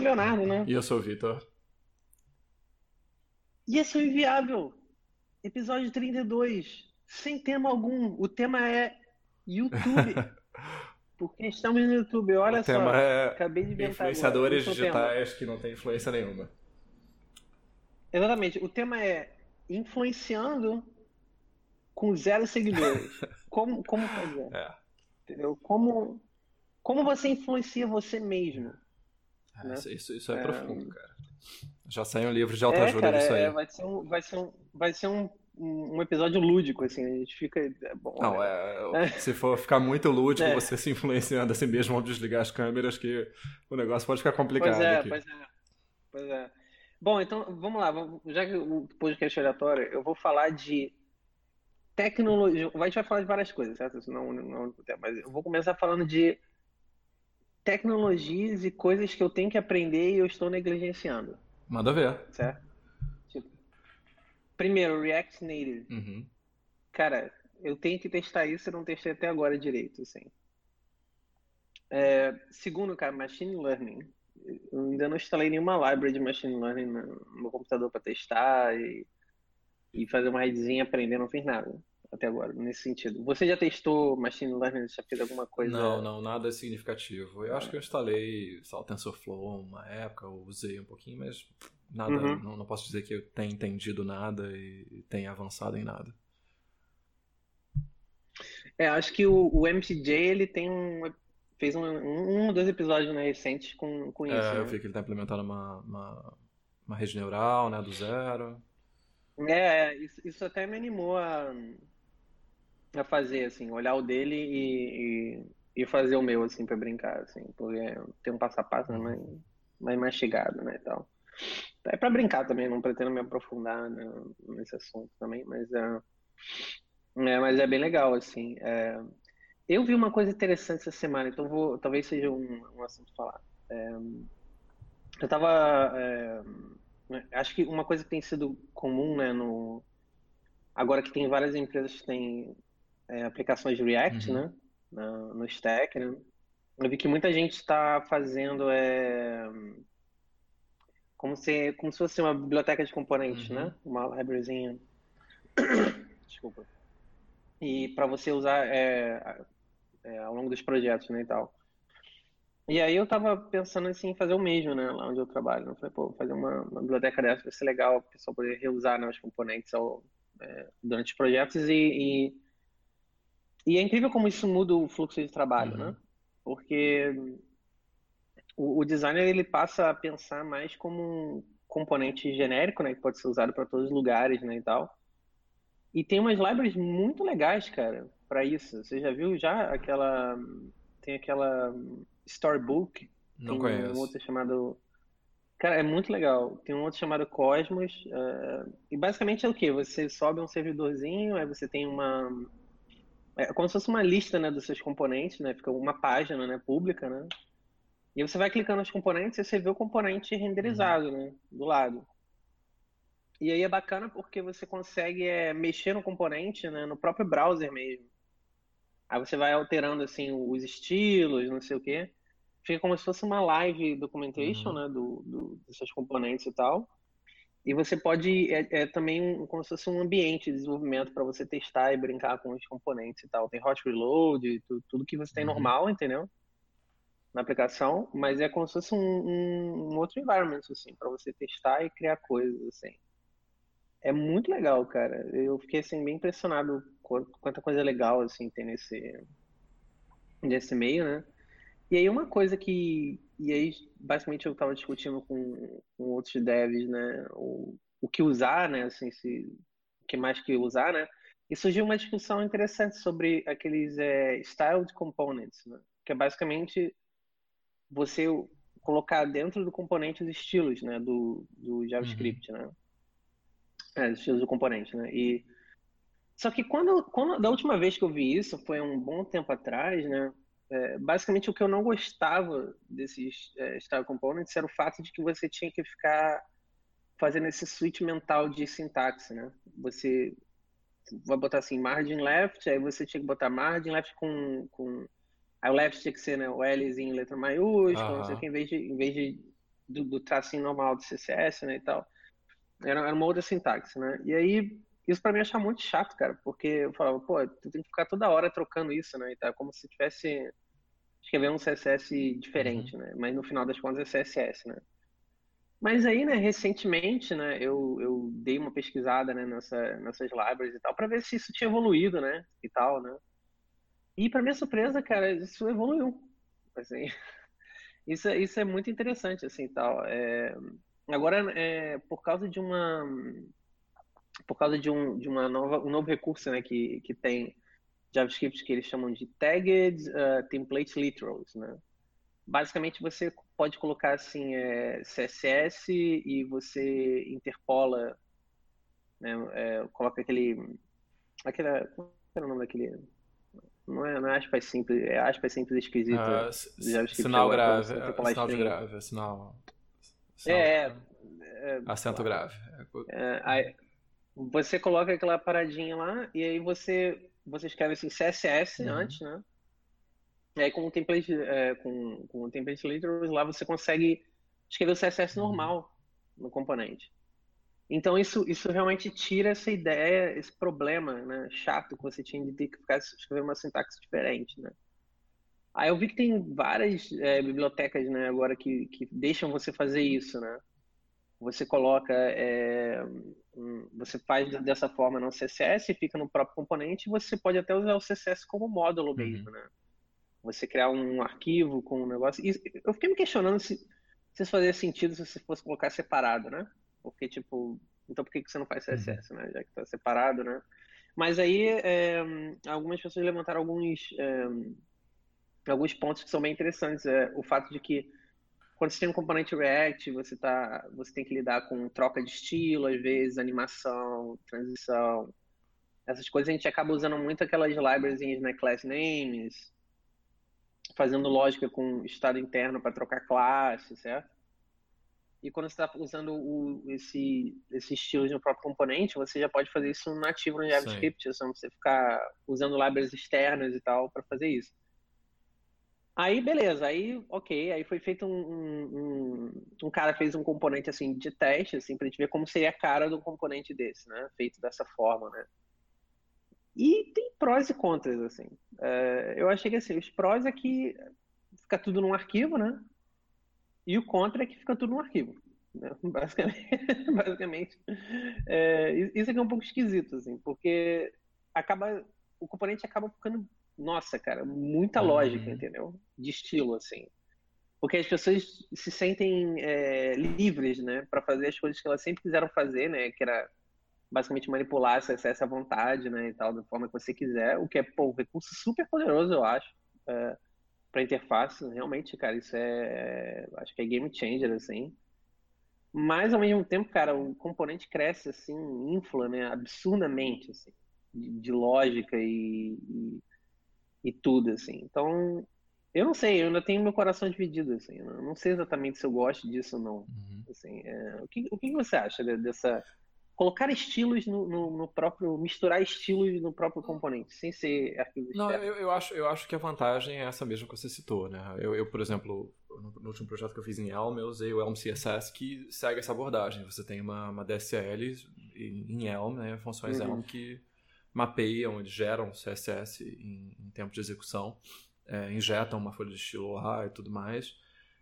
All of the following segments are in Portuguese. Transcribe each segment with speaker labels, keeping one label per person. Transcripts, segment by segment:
Speaker 1: Sou o Leonardo, né?
Speaker 2: E eu sou o Vitor.
Speaker 1: E esse é o Inviável, episódio 32, sem tema algum. O tema é YouTube. Porque estamos no YouTube, olha
Speaker 2: o tema
Speaker 1: só.
Speaker 2: é
Speaker 1: acabei de inventar
Speaker 2: influenciadores
Speaker 1: agora. Tema.
Speaker 2: digitais que não têm influência nenhuma.
Speaker 1: Exatamente. O tema é influenciando com zero seguidores. como, como fazer?
Speaker 2: É.
Speaker 1: Entendeu? Como, como você influencia você mesmo?
Speaker 2: É,
Speaker 1: Né?
Speaker 2: Isso, isso- isso é,
Speaker 1: É.
Speaker 2: profundo, cara. Já saiu um livro de
Speaker 1: É,
Speaker 2: autoajuda
Speaker 1: cara,
Speaker 2: disso aí.
Speaker 1: é, vai ser um, vai ser um, vai ser um, um episódio lúdico, assim, a gente fica. é bom,
Speaker 2: Não,
Speaker 1: né?
Speaker 2: é, se for ficar muito lúdico,
Speaker 1: É.
Speaker 2: você se influenciando assim mesmo ao desligar as câmeras, que o negócio pode ficar complicado
Speaker 1: Pois é,
Speaker 2: aqui.
Speaker 1: pois é. Pois é. Bom, então vamos lá. Já que o podcast é aleatório, eu vou falar de tecnologia. A gente vai falar de várias coisas, certo? Não, não mas eu vou começar falando de tecnologias e coisas que eu tenho que aprender e eu estou negligenciando,
Speaker 2: Manda ver.
Speaker 1: certo? Tipo, primeiro, React Native.
Speaker 2: Uhum.
Speaker 1: Cara, eu tenho que testar isso, eu não testei até agora direito, assim. É, segundo, cara, Machine Learning. Eu ainda não instalei nenhuma library de Machine Learning no meu computador para testar e, e fazer uma redezinha aprender, não fiz nada até agora, nesse sentido. Você já testou Machine Learning? Já fez alguma coisa?
Speaker 2: Não, não, nada significativo. Eu acho que eu instalei, lá, o TensorFlow uma época, eu usei um pouquinho, mas nada,
Speaker 1: Uhum.
Speaker 2: não, não posso dizer que eu tenha entendido nada e tenha avançado em nada.
Speaker 1: É, acho que o, o MTJ, ele tem um... Fez um, um ou dois episódios né, recentes com, com isso,
Speaker 2: É, eu
Speaker 1: né?
Speaker 2: vi que ele está implementando uma, uma, uma rede neural, né, do zero.
Speaker 1: É, isso, isso até me animou a, a fazer, assim, olhar o dele e, e, e fazer o meu, assim, pra brincar, assim, porque tem um passo a passo né, mais, mais mastigado, né, e tal. É pra brincar também, não pretendo me aprofundar né, nesse assunto também, mas é, é, mas é bem legal, assim. é. eu vi uma coisa interessante essa semana, então vou, talvez seja um, um assunto falar. É, eu tava, é, Acho que uma coisa que tem sido comum, né, no... agora que tem várias empresas que têm é, aplicações de React,
Speaker 2: Uhum.
Speaker 1: né, na- no stack, né, eu vi que muita gente está fazendo é, como se, como se fosse uma biblioteca de componentes,
Speaker 2: Uhum.
Speaker 1: né, uma libraryzinha, desculpa, e para você usar é, é, ao longo dos projetos, né, e tal. E aí eu tava pensando assim, em fazer o mesmo, né, lá onde eu trabalho. Eu falei, pô, fazer uma, uma biblioteca dessa vai ser legal, o pessoal poder reusar, né, os componentes ao, é, durante os projetos e, e, e é incrível como isso muda o fluxo de trabalho,
Speaker 2: Uhum.
Speaker 1: né? Porque o, o designer, ele passa a pensar mais como um componente genérico, né, que pode ser usado para todos os lugares, né, e tal. E tem umas libraries muito legais, cara, para isso. Você já viu já aquela tem aquela Storybook,
Speaker 2: Não
Speaker 1: tem um
Speaker 2: conheço.
Speaker 1: outro chamado. Cara, é muito legal. Tem um outro chamado Cosmos. eh, e basicamente é o quê? Você sobe um servidorzinho, aí você tem uma. É como se fosse uma lista, né, dos seus componentes, né? Fica uma página, né, pública, né? E você vai clicando nos componentes e você vê o componente renderizado, né, do lado. E aí é bacana porque você consegue é, mexer no componente, né, no próprio browser mesmo. Aí você vai alterando assim os estilos, não sei o quê. Fica como se fosse uma live documentation,
Speaker 2: Uhum.
Speaker 1: né, do, do- dos seus componentes e tal. E você pode é, é também um- como se fosse um ambiente de desenvolvimento para você testar e brincar com os componentes e tal. Tem hot reload, tu- tudo que você tem
Speaker 2: Uhum.
Speaker 1: normal, entendeu? Na aplicação, mas é como se fosse um, um- um outro environment assim, para você testar e criar coisas assim. É muito legal, cara. Eu fiquei assim bem impressionado com quanta coisa legal assim tem nesse nesse meio, né? E aí uma coisa que e aí basicamente eu estava discutindo com, com outros devs, né? O, o que usar, né? Assim, se o que mais que usar, né? E surgiu uma discussão interessante sobre aqueles é, styled components, né? Que é basicamente você colocar dentro do componente os estilos, né? Do, do JavaScript, né? É, os estilos do componente, né? E só que quando, quando da última vez que eu vi isso foi um bom tempo atrás, né? É, basicamente o que eu não gostava desses é, style components era o fato de que você tinha que ficar fazendo esse switch mental de sintaxe, né? Você vai botar assim margin left, aí você tinha que botar margin left com, com aí o left tinha que ser né, o L em letra maiúscula,
Speaker 2: Aham.
Speaker 1: que, em vez de, em vez de do, do tracinho normal do CSS, né, e tal. Era, era uma outra sintaxe, né? E aí, isso para mim achava muito chato, cara, porque eu falava, pô, tu tem que ficar toda hora trocando isso, né, e tal, como se tivesse escrevendo um CSS diferente, uhum. né? Mas no final das contas é CSS, né? Mas aí, né, recentemente, né, eu, eu dei uma pesquisada, né, nessa, nessas libraries e tal, para ver se isso tinha evoluído, né, e tal, né. E para minha surpresa, cara, isso evoluiu, assim. Isso, isso é muito interessante, assim, tal. É, agora, é, por causa de uma, por causa de um, de uma nova, um novo recurso, né, que, que tem JavaScript que eles chamam de tagged uh, template literals, né. Basicamente, você pode colocar assim é, CSS e você interpola, né, é, coloca aquele, aquela, qual era o nome daquele? Não é, não é aspas simples, é aspas simples esquisita. Uh,
Speaker 2: sinal grave, é, sinal de grave, é sinal,
Speaker 1: sinal é,
Speaker 2: é, acento grave.
Speaker 1: É, você coloca aquela paradinha lá e aí você você escreve assim CSS uhum. antes, né? E aí com o template, é, com, com o template literals lá você consegue escrever o CSS uhum. normal no componente. Então isso, isso realmente tira essa ideia, esse problema né, chato que você tinha de ter que ficar escrevendo uma sintaxe diferente, né? Aí eu vi que tem várias é, bibliotecas né, agora que, que deixam você fazer isso, né? Você coloca, é, você faz dessa forma no CSS, fica no próprio componente, e você pode até usar o CSS como módulo uhum. mesmo, né? você criar um arquivo com um negócio. E eu fiquei me questionando se, se isso fazia sentido se você fosse colocar separado, né? Porque, tipo, então por que você não faz CSS, uhum. né? Já que está separado, né? Mas aí é, algumas pessoas levantaram alguns, é, alguns pontos que são bem interessantes. É, o fato de que quando você tem um componente React, você, tá, você tem que lidar com troca de estilo, às vezes, animação, transição. Essas coisas a gente acaba usando muito aquelas libraries, né? Class names, fazendo lógica com estado interno para trocar classe, certo? E quando você está usando o, esse, esse estilo no próprio componente, você já pode fazer isso nativo no JavaScript, Sim. não você ficar usando libraries externas e tal para fazer isso. Aí, beleza, aí, ok, aí foi feito um, um, um, cara fez um componente, assim, de teste, assim, pra gente ver como seria a cara do componente desse, né, feito dessa forma, né. E tem prós e contras, assim. É, eu achei que assim, os prós é que fica tudo num arquivo, né? E o contra é que fica tudo num arquivo. Né? Basicamente, basicamente é, isso aqui é um pouco esquisito, assim, porque acaba, o componente acaba ficando, nossa, cara, muita lógica, uhum. entendeu? De estilo, assim. Porque as pessoas se sentem é, livres, né, para fazer as coisas que elas sempre quiseram fazer, né, que era basicamente manipular essa, essa vontade, né, e tal, da forma que você quiser, o que é, pô, um recurso super poderoso, eu acho, é, para interface, realmente, cara, isso é, acho que é game changer, assim. Mas, ao mesmo tempo, cara, o componente cresce, assim, infla, né, absurdamente, assim, de, de lógica e, e, e, tudo, assim. Então, eu não sei, eu ainda tenho meu coração dividido, assim, eu não sei exatamente se eu gosto disso ou não, uhum. assim, é, o, que, o que você acha dessa colocar estilos no, no, no, próprio. misturar estilos no próprio componente, sem ser arquivo
Speaker 2: Não, eu, eu, acho, eu acho que a vantagem é essa mesma que você citou, né? Eu, eu por exemplo, no, no, último projeto que eu fiz em Elm, eu usei o Elm CSS que segue essa abordagem. Você tem uma, uma DSL em Elm, né? Funções uhum. Elm que mapeiam, eles geram CSS em, em tempo de execução, é, injetam uma folha de estilo lá e tudo mais.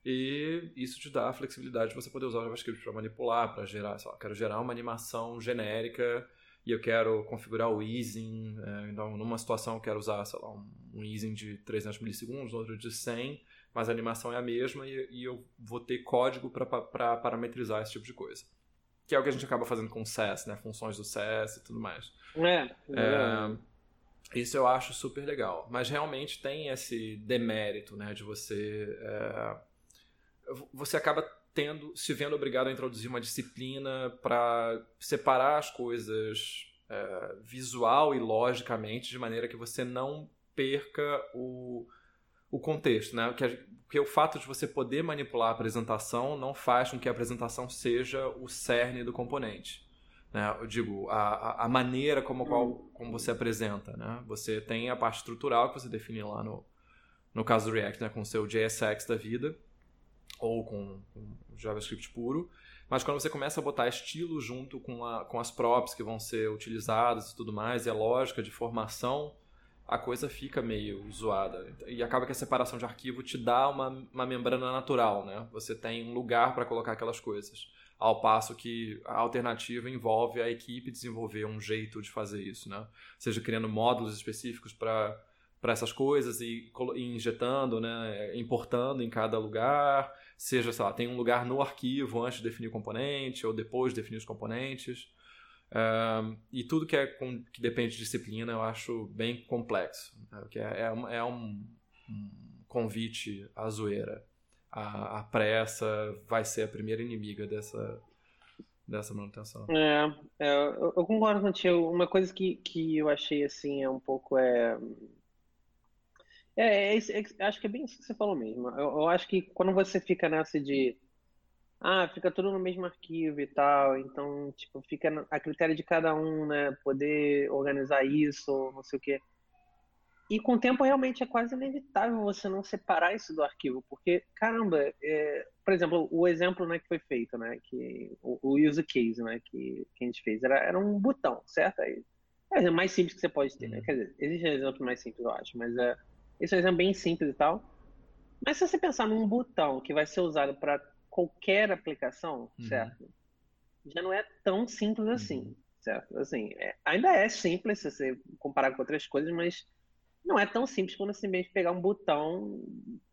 Speaker 2: E isso te dá a flexibilidade de você poder usar o JavaScript para manipular, para gerar, sei lá, quero gerar uma animação genérica e eu quero configurar o easing. É, então, numa situação eu quero usar, sei lá, um easing de 300 milissegundos, outro de 100, mas a animação é a mesma e, e eu vou ter código para parametrizar esse tipo de coisa. Que é o que a gente acaba fazendo com o CS, né? Funções do CS e tudo mais.
Speaker 1: É, é, é.
Speaker 2: Isso eu acho super legal. Mas realmente tem esse demérito, né? De você é, você acaba tendo, se vendo obrigado a introduzir uma disciplina para separar as coisas é, visual e logicamente, de maneira que você não perca o, o contexto, né? Porque, porque o fato de você poder manipular a apresentação não faz com que a apresentação seja o cerne do componente. Né? Eu digo, a, a maneira como, qual, como você apresenta. Né? Você tem a parte estrutural que você define lá no, no caso do React, né? com o seu JSX da vida, ou com, com JavaScript puro. Mas quando você começa a botar estilo junto com, a, com as props que vão ser utilizadas e tudo mais, e a lógica de formação, a coisa fica meio zoada. E acaba que a separação de arquivo te dá uma, uma membrana natural, né? Você tem um lugar para colocar aquelas coisas. Ao passo que a alternativa envolve a equipe desenvolver um jeito de fazer isso, né? Seja criando módulos específicos para para essas coisas e, e, injetando, né, importando em cada lugar, seja, sei lá, tem um lugar no arquivo antes de definir o componente ou depois de definir os componentes. E tudo que, é com, que depende de disciplina eu acho bem complexo. Né? Que é, é, um, é um, convite à zoeira. A, a pressa vai ser a primeira inimiga dessa, dessa manutenção.
Speaker 1: É, é eu, eu, concordo contigo. Uma coisa que, que eu achei assim é um pouco é é, é, é, acho que é bem isso que você falou mesmo. Eu, eu, acho que quando você fica nessa de. Ah, fica tudo no mesmo arquivo e tal, então, tipo, fica a critério de cada um, né? Poder organizar isso, não sei o quê. E com o tempo, realmente, é quase inevitável você não separar isso do arquivo, porque, caramba, é, por exemplo, o exemplo né, que foi feito, né? Que, o, o use case, né? Que, que a gente fez, era, era um botão, certo? Aí, é o mais simples que você pode ter, né? Uhum. Quer dizer, existe um exemplo mais simples, eu acho, mas é esse é um exemplo bem simples e tal. Mas se você pensar num botão que vai ser usado para qualquer aplicação, uhum. certo? Já não é tão simples assim, uhum. certo? Assim, é, ainda é simples se você comparar com outras coisas, mas não é tão simples quando você simplesmente pegar um botão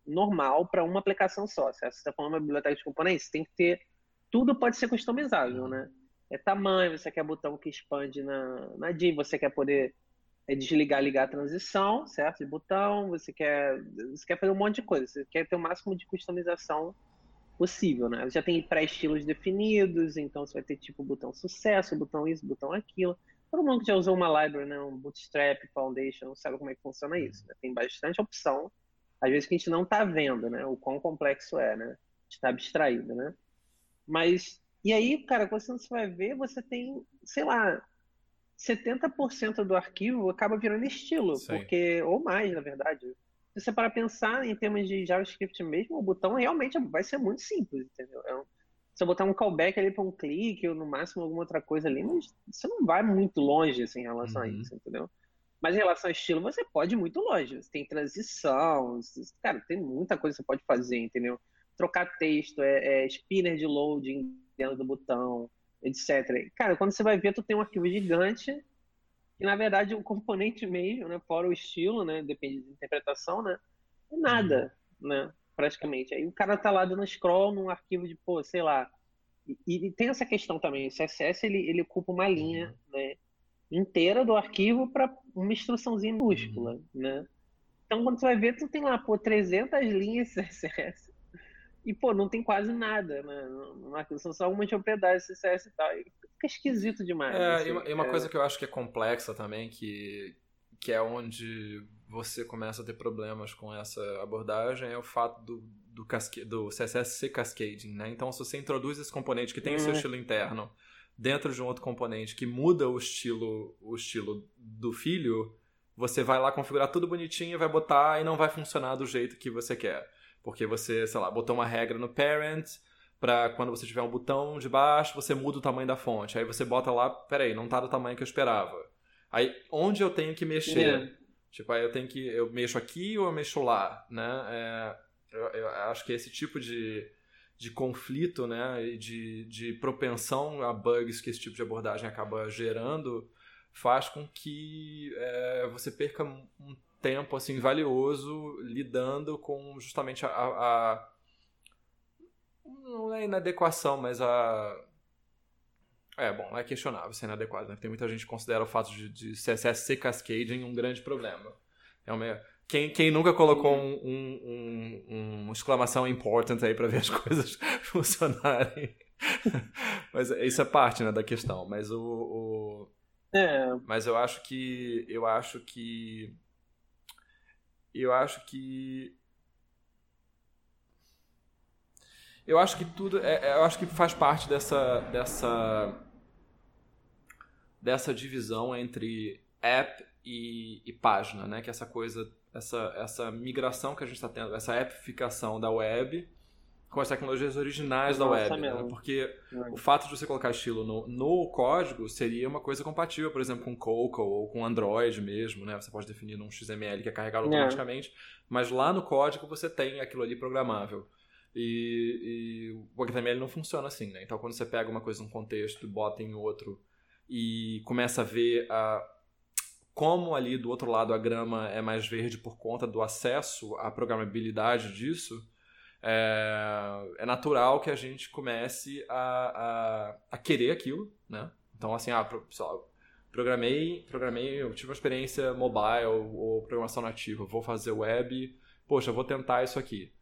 Speaker 1: normal para uma aplicação só, certo? Se você está falando uma biblioteca de componentes, tem que ter... Tudo pode ser customizável, uhum. né? É tamanho, você quer botão que expande na, na div, você quer poder é desligar, ligar a transição, certo? De botão, você quer, você quer fazer um monte de coisa, você quer ter o máximo de customização possível, né? Já tem pré-estilos definidos, então você vai ter tipo botão sucesso, botão isso, botão aquilo. Todo mundo que já usou uma library, né? Um Bootstrap, Foundation, sabe como é que funciona isso, né? Tem bastante opção, às vezes que a gente não está vendo, né? O quão complexo é, né? Está abstraído, né? Mas, e aí, cara, quando você vai ver, você tem, sei lá, 70% do arquivo acaba virando estilo, Sim. porque ou mais, na verdade. Se você para pensar em termos de JavaScript mesmo, o botão realmente vai ser muito simples, entendeu? É um, se eu botar um callback ali para um clique ou no máximo alguma outra coisa ali, mas você não vai muito longe assim, em relação uhum. a isso, entendeu? Mas em relação ao estilo, você pode ir muito longe. Você tem transição, cara, tem muita coisa que você pode fazer, entendeu? Trocar texto, é, é spinner de loading dentro do botão, etc. Cara, quando você vai ver, tu tem um arquivo gigante que na verdade o componente mesmo, né, fora o estilo, né, depende da interpretação, né, é nada, uhum. né, praticamente. Aí o cara tá lá dando scroll num arquivo de, pô, sei lá. E, e tem essa questão também, o CSS ele, ele ocupa uma linha, uhum. né, inteira do arquivo para uma instruçãozinha minúscula, uhum. né? Então quando você vai ver, tu tem lá, pô, 300 linhas CSS e, pô, não tem quase nada, né? Não, são só algumas propriedades CSS e tal. E fica esquisito demais.
Speaker 2: É, assim. e uma, é... coisa que eu acho que é complexa também, que, que é onde você começa a ter problemas com essa abordagem, é o fato do, do, casque, do CSS ser cascading, né? Então, se você introduz esse componente que tem hum. o seu uhum. estilo interno dentro de um outro componente que muda o estilo, o estilo do filho, você vai lá configurar tudo bonitinho, vai botar e não vai funcionar do jeito que você quer. Porque você, sei lá, botou uma regra no parent para quando você tiver um botão de baixo, você muda o tamanho da fonte. Aí você bota lá, peraí, não tá do tamanho que eu esperava. Aí, onde eu tenho que mexer? Yeah. Tipo, aí eu tenho que. Eu mexo aqui ou eu mexo lá, né? É, eu, eu, acho que esse tipo de, de conflito, né? E de, de propensão a bugs que esse tipo de abordagem acaba gerando faz com que é, você perca um tempo assim valioso lidando com justamente a, a, a não é inadequação, mas a é, bom, é questionável ser inadequado, né? Tem muita gente que considera o fato de, de CSS ser cascading um grande problema. É uma, quem, quem nunca colocou um, um, um, um exclamação important aí para ver as coisas funcionarem? mas isso é parte né, da questão. Mas o, o... É. Mas eu acho que eu acho que eu acho que eu acho que tudo é, é, eu acho que faz parte dessa dessa dessa divisão entre app e, e página né que é essa coisa essa essa migração que a gente está tendo essa appificação da web com as tecnologias originais da web, né? porque é. o fato de você colocar estilo no, no, código seria uma coisa compatível, por exemplo, com Coco ou com Android mesmo, né? Você pode definir num XML que é carregado é. automaticamente, mas lá no código você tem aquilo ali programável. E, e, o HTML não funciona assim, né? Então, quando você pega uma coisa num contexto bota em outro e começa a ver a, como ali do outro lado a grama é mais verde por conta do acesso à programabilidade disso, é, é natural que a gente comece a, a, a, querer aquilo, né? Então, assim, ah, pessoal, programei, programei, eu tive uma experiência mobile ou programação nativa, vou fazer web, poxa, vou tentar isso aqui.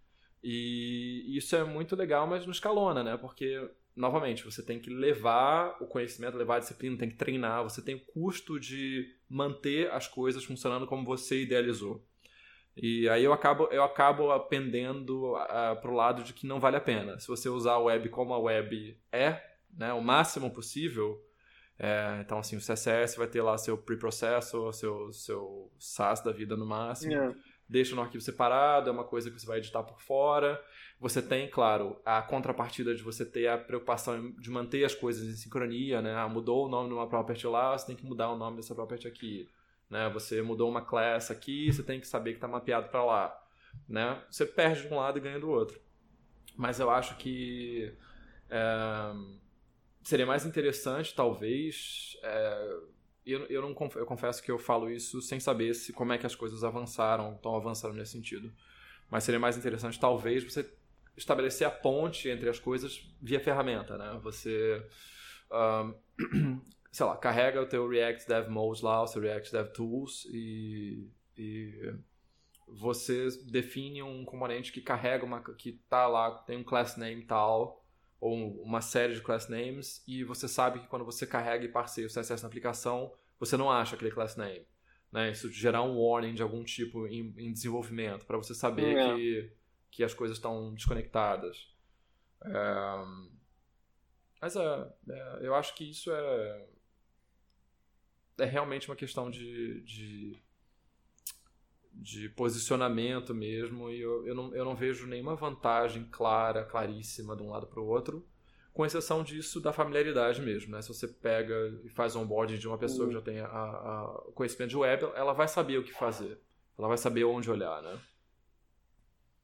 Speaker 2: E isso é muito legal, mas não escalona, né? Porque, novamente, você tem que levar o conhecimento, levar a disciplina, tem que treinar, você tem o custo de manter as coisas funcionando como você idealizou. E aí eu acabo, eu acabo pendendo uh, para o lado de que não vale a pena. Se você usar a web como a web é, né, o máximo possível, é, então assim, o CSS vai ter lá seu preprocessor, seu, seu SAS da vida no máximo. Yeah. Deixa no arquivo separado, é uma coisa que você vai editar por fora. Você tem, claro, a contrapartida de você ter a preocupação de manter as coisas em sincronia, né? Ah, mudou o nome de uma property lá, você tem que mudar o nome dessa property aqui. Né? Você mudou uma class aqui, você tem que saber que está mapeado para lá. Né? Você perde de um lado e ganha do outro. Mas eu acho que é, seria mais interessante, talvez, é, eu, eu, não, eu confesso que eu falo isso sem saber se como é que as coisas avançaram, estão avançando nesse sentido. Mas seria mais interessante, talvez, você estabelecer a ponte entre as coisas via ferramenta, né? Você, um, sei lá, carrega o teu React Dev Mode lá, o seu React Dev Tools e, e você define um componente que carrega uma que tá lá, tem um class name tal, ou uma série de class names e você sabe que quando você carrega e parseia o CSS na aplicação, você não acha aquele class name. Né? Isso gerar um warning de algum tipo em, em desenvolvimento, para você saber é. que, que as coisas estão desconectadas. É... Mas é, é, eu acho que isso é, é realmente uma questão de, de de posicionamento mesmo, e eu, eu, não, eu não vejo nenhuma vantagem clara, claríssima de um lado para o outro, com exceção disso da familiaridade mesmo, né? Se você pega e faz onboarding de uma pessoa que já tem a, a, conhecimento de web, ela vai saber o que fazer, ela vai saber onde olhar, né?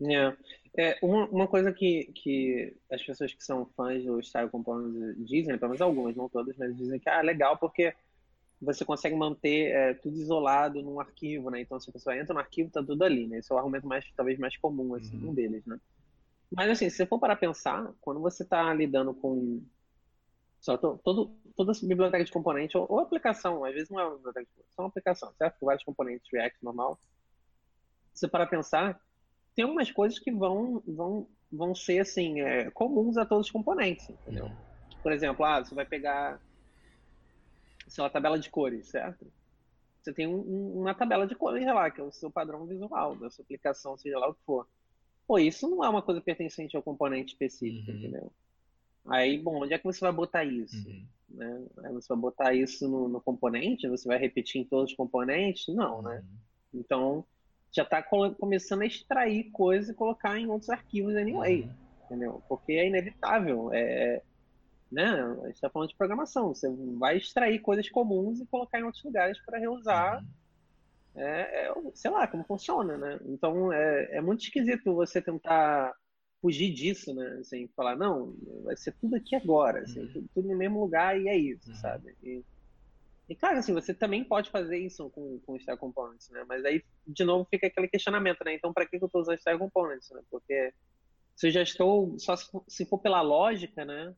Speaker 1: Yeah. É, uma, uma coisa que, que as pessoas que são fãs do Style Components dizem, pelo menos algumas, não todas, mas dizem que ah, é legal porque você consegue manter é, tudo isolado num arquivo, né? Então, se a pessoa entra no arquivo, tá tudo ali, né? Esse é o argumento mais, talvez, mais comum, assim, uhum. um deles, né? Mas, assim, se você for para pensar, quando você está lidando com só todo, toda essa biblioteca de componente, ou, ou, aplicação, às vezes não é uma biblioteca de componente, é uma aplicação, certo? Com vários componentes, React normal. Se você para pensar, tem algumas coisas que vão, vão, vão ser, assim, é, comuns a todos os componentes, entendeu? Uhum. Por exemplo, ah, você vai pegar sei lá, tabela de cores, certo? Você tem um, uma tabela de cores lá, que é o seu padrão visual da sua aplicação, seja lá o que for. Pô, isso não é uma coisa pertencente ao componente específico, uhum. entendeu? Aí, bom, onde é que você vai botar isso? Uhum. Né? Aí você vai botar isso no, no, componente? Você vai repetir em todos os componentes? Não, né? uhum. né? Então, já está começando a extrair coisas e colocar em outros arquivos anyway, uhum. entendeu? Porque é inevitável. É, né? A gente está falando de programação. Você vai extrair coisas comuns e colocar em outros lugares para reusar. Uhum. É, é, sei lá, como funciona, né? Então é, é muito esquisito você tentar fugir disso, né? Assim, falar, não, vai ser tudo aqui agora, assim, uhum. tudo, tudo, no mesmo lugar e é isso, uhum. sabe? E, e, claro, assim, você também pode fazer isso com, com Style Components, né? Mas aí, de novo, fica aquele questionamento, né? Então, para que eu estou usando Style Components, né? Porque se eu já estou, só se for, se for pela lógica, né?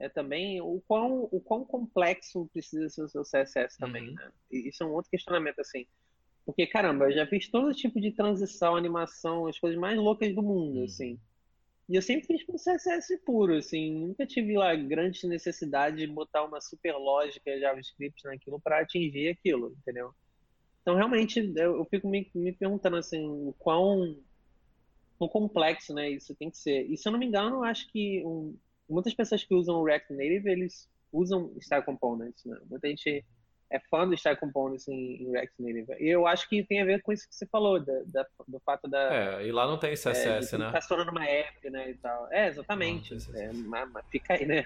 Speaker 1: É também o quão, o quão complexo precisa ser o seu CSS também, uhum. né? Isso é um outro questionamento, assim. Porque, caramba, eu já fiz todo tipo de transição, animação, as coisas mais loucas do mundo, uhum. assim. E eu sempre fiz com CSS puro, assim. Nunca tive lá grande necessidade de botar uma super lógica JavaScript naquilo para atingir aquilo, entendeu? Então, realmente, eu, eu fico me, me, perguntando, assim, o quão, complexo, né, isso tem que ser. E, se eu não me engano, eu acho que um, muitas pessoas que usam o React Native, eles usam Style Components, né? Muita gente é fã do Style Components em, em React Native. E eu acho que tem a ver com isso que você falou, da, da do fato da.
Speaker 2: É, e lá não tem CSS,
Speaker 1: é,
Speaker 2: né?
Speaker 1: Tá estourando uma app, né? E tal. É, exatamente. É, mas, mas fica aí, né?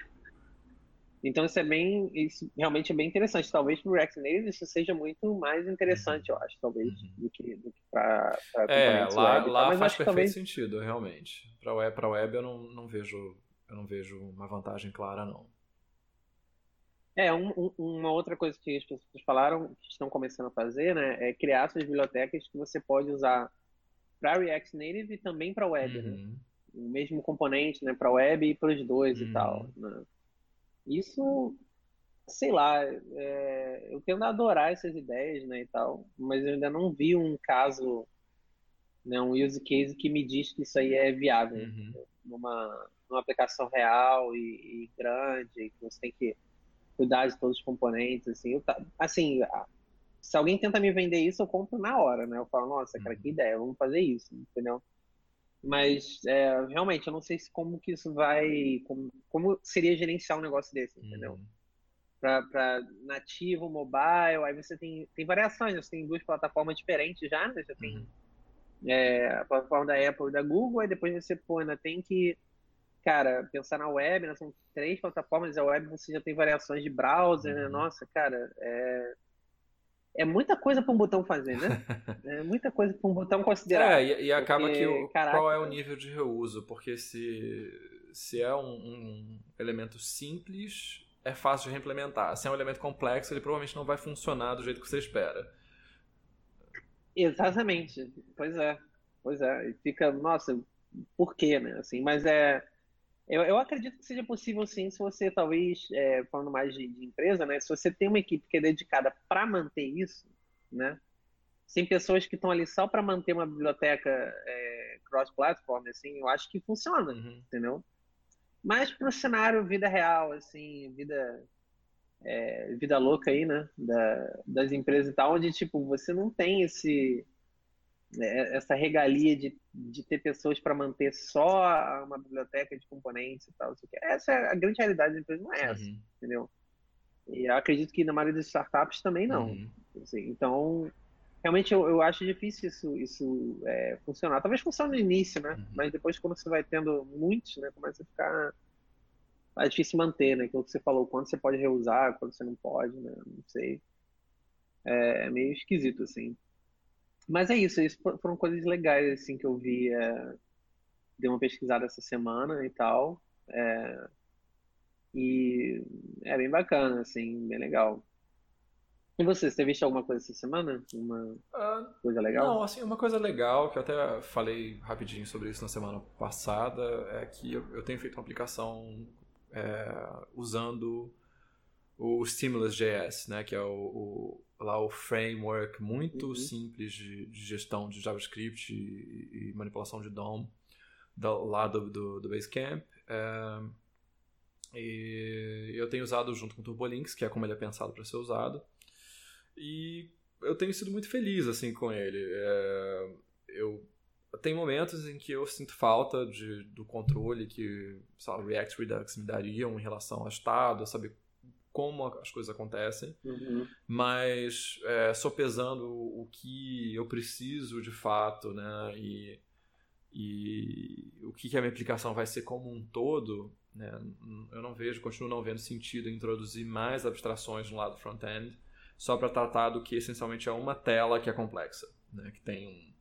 Speaker 1: Então isso é bem, isso realmente é bem interessante. Talvez para o React Native isso seja muito mais interessante, eu acho, talvez, uhum. do que, do que para
Speaker 2: É, lá, web, lá faz perfeito talvez... sentido, realmente. Para web, para web eu não, não vejo, eu não vejo uma vantagem clara não.
Speaker 1: É, um, um, uma outra coisa que as pessoas falaram, que estão começando a fazer, né, é criar suas bibliotecas que você pode usar para React Native e também para web, né? uhum. né? O mesmo componente, né, para web e para os dois uhum. e tal. Né? Isso, sei lá, é, eu tendo a adorar essas ideias, né, e tal, mas eu ainda não vi um caso, né, um use case que me diz que isso aí é viável uhum. Numa, numa aplicação real e, e grande, que você tem que cuidar de todos os componentes, assim, eu, assim, se alguém tenta me vender isso, eu compro na hora, né? Eu falo, nossa, cara, que uhum. ideia, vamos fazer isso, entendeu? Mas, é, realmente, eu não sei se como que isso vai, como, como seria gerenciar um negócio desse, entendeu? Uhum. Para nativo, mobile, aí você tem, tem variações, você tem duas plataformas diferentes já, né? Já tem uhum. É, a plataforma da Apple e da Google, aí depois você, pô, ainda tem que cara, pensar na web, né? São três plataformas, a web você já tem variações de browser, né? Uhum. Nossa, cara, é, é muita coisa para um botão fazer, né? É muita coisa para um botão considerar.
Speaker 2: É, e, e acaba porque, que o, caraca, qual é o nível de reuso, porque se, se é um, um, elemento simples, é fácil de reimplementar. Se é um elemento complexo, ele provavelmente não vai funcionar do jeito que você espera.
Speaker 1: Exatamente. Pois é. Pois é. E fica, nossa, por quê, né? Assim, mas é eu, eu acredito que seja possível sim, se você talvez, é, falando mais de, de, empresa, né? Se você tem uma equipe que é dedicada para manter isso, né? Sem pessoas que estão ali só para manter uma biblioteca é, cross-platform, assim, eu acho que funciona, uhum. entendeu? Mas para o cenário vida real, assim, vida é, vida louca aí, né? Da, das empresas e tal, onde, tipo, você não tem esse né, essa regalia de, de ter pessoas para manter só uma biblioteca de componentes e tal. Essa é a grande realidade da empresa, não é essa, uhum. entendeu? E eu acredito que na maioria das startups também não. Uhum. Assim, então, realmente eu, eu acho difícil isso, isso é, funcionar. Talvez funcione no início, né? Uhum. Mas depois, quando você vai tendo muitos, né, começa a ficar é difícil manter, né? Aquilo que você falou, quando você pode reusar, quando você não pode, né? Não sei. É, é meio esquisito, assim. Mas é isso, isso foram coisas legais assim que eu vi, é, dei uma pesquisada essa semana e tal, é, e é bem bacana, assim, bem legal. E você, você visto alguma coisa essa semana? Uma uh, coisa legal?
Speaker 2: Não, assim, uma coisa legal, que eu até falei rapidinho sobre isso na semana passada, é que eu, eu tenho feito uma aplicação é, usando o Stimulus.js, né, que é o, o, lá o framework muito uhum. simples de, de, gestão de JavaScript e, e manipulação de DOM do, lá do, do, do Basecamp. É, e eu tenho usado junto com o Turbolinks, que é como ele é pensado para ser usado. E eu tenho sido muito feliz assim com ele. É, eu tem momentos em que eu sinto falta de, do controle que o React Redux me daria em relação ao estado, a saber como as coisas acontecem, uhum. mas é, sopesando o que eu preciso de fato, né, e, e o que, que a minha aplicação vai ser como um todo, né, eu não vejo, continuo não vendo sentido em introduzir mais abstrações no lado front-end, só para tratar do que essencialmente é uma tela que é complexa, né, que tem um,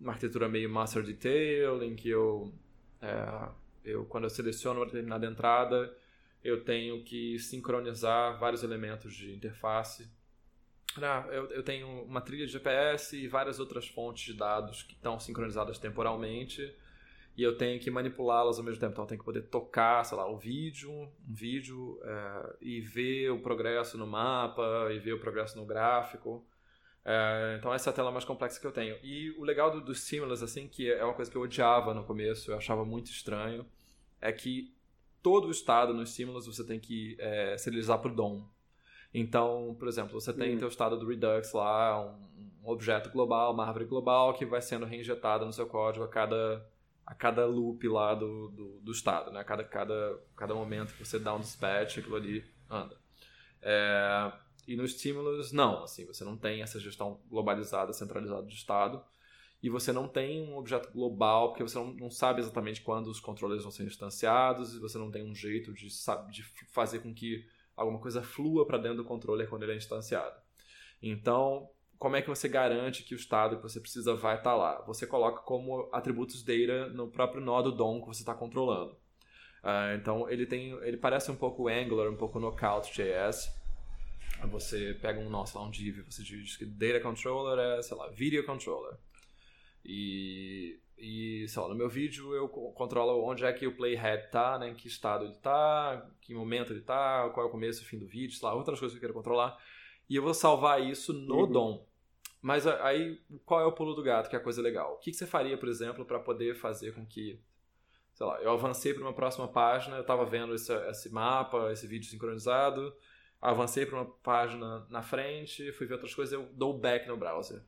Speaker 2: uma arquitetura meio master detail, em que eu, é, eu quando eu seleciono uma determinada entrada, eu tenho que sincronizar vários elementos de interface. Ah, eu, eu tenho uma trilha de GPS e várias outras fontes de dados que estão sincronizadas temporalmente e eu tenho que manipulá-las ao mesmo tempo. Então eu tenho que poder tocar, sei lá, o vídeo, um vídeo é, e ver o progresso no mapa e ver o progresso no gráfico. É, então essa é a tela mais complexa que eu tenho. E o legal do, do Stimulus, assim, que é uma coisa que eu odiava no começo, eu achava muito estranho, é que todo o estado nos estímulos você tem que é, serializar por DOM. Então, por exemplo, você tem hum. teu estado do Redux lá, um, um, objeto global, uma árvore global que vai sendo reinjetada no seu código a cada, a cada loop lá do, do, do estado, né? A cada, cada, cada momento que você dá um dispatch, aquilo ali anda. É, E no Stimulus, não. Assim, você não tem essa gestão globalizada, centralizada do Estado. E você não tem um objeto global, porque você não, não sabe exatamente quando os controles vão ser instanciados, e você não tem um jeito de, de fazer com que alguma coisa flua para dentro do controller quando ele é instanciado. Então, como é que você garante que o estado que você precisa vai estar tá lá? Você coloca como atributos data no próprio nó do DOM que você está controlando. Uh, então ele tem, ele parece um pouco Angular, um pouco Knockout.js. Você pega um sei lá, um div, você diz que data controller é, sei lá, video controller. E, e sei lá, no meu vídeo eu controlo onde é que o playhead está, né, em que estado ele está, que momento ele está, qual é o começo e o fim do vídeo, sei lá, outras coisas que eu quero controlar. E eu vou salvar isso no uhum. DOM. Mas aí, qual é o pulo do gato, que é a coisa legal? O que, você faria, por exemplo, para poder fazer com que, sei lá, eu avancei para uma próxima página, eu estava vendo esse, esse mapa, esse vídeo sincronizado, avancei para uma página na frente, fui ver outras coisas, eu dou back no browser.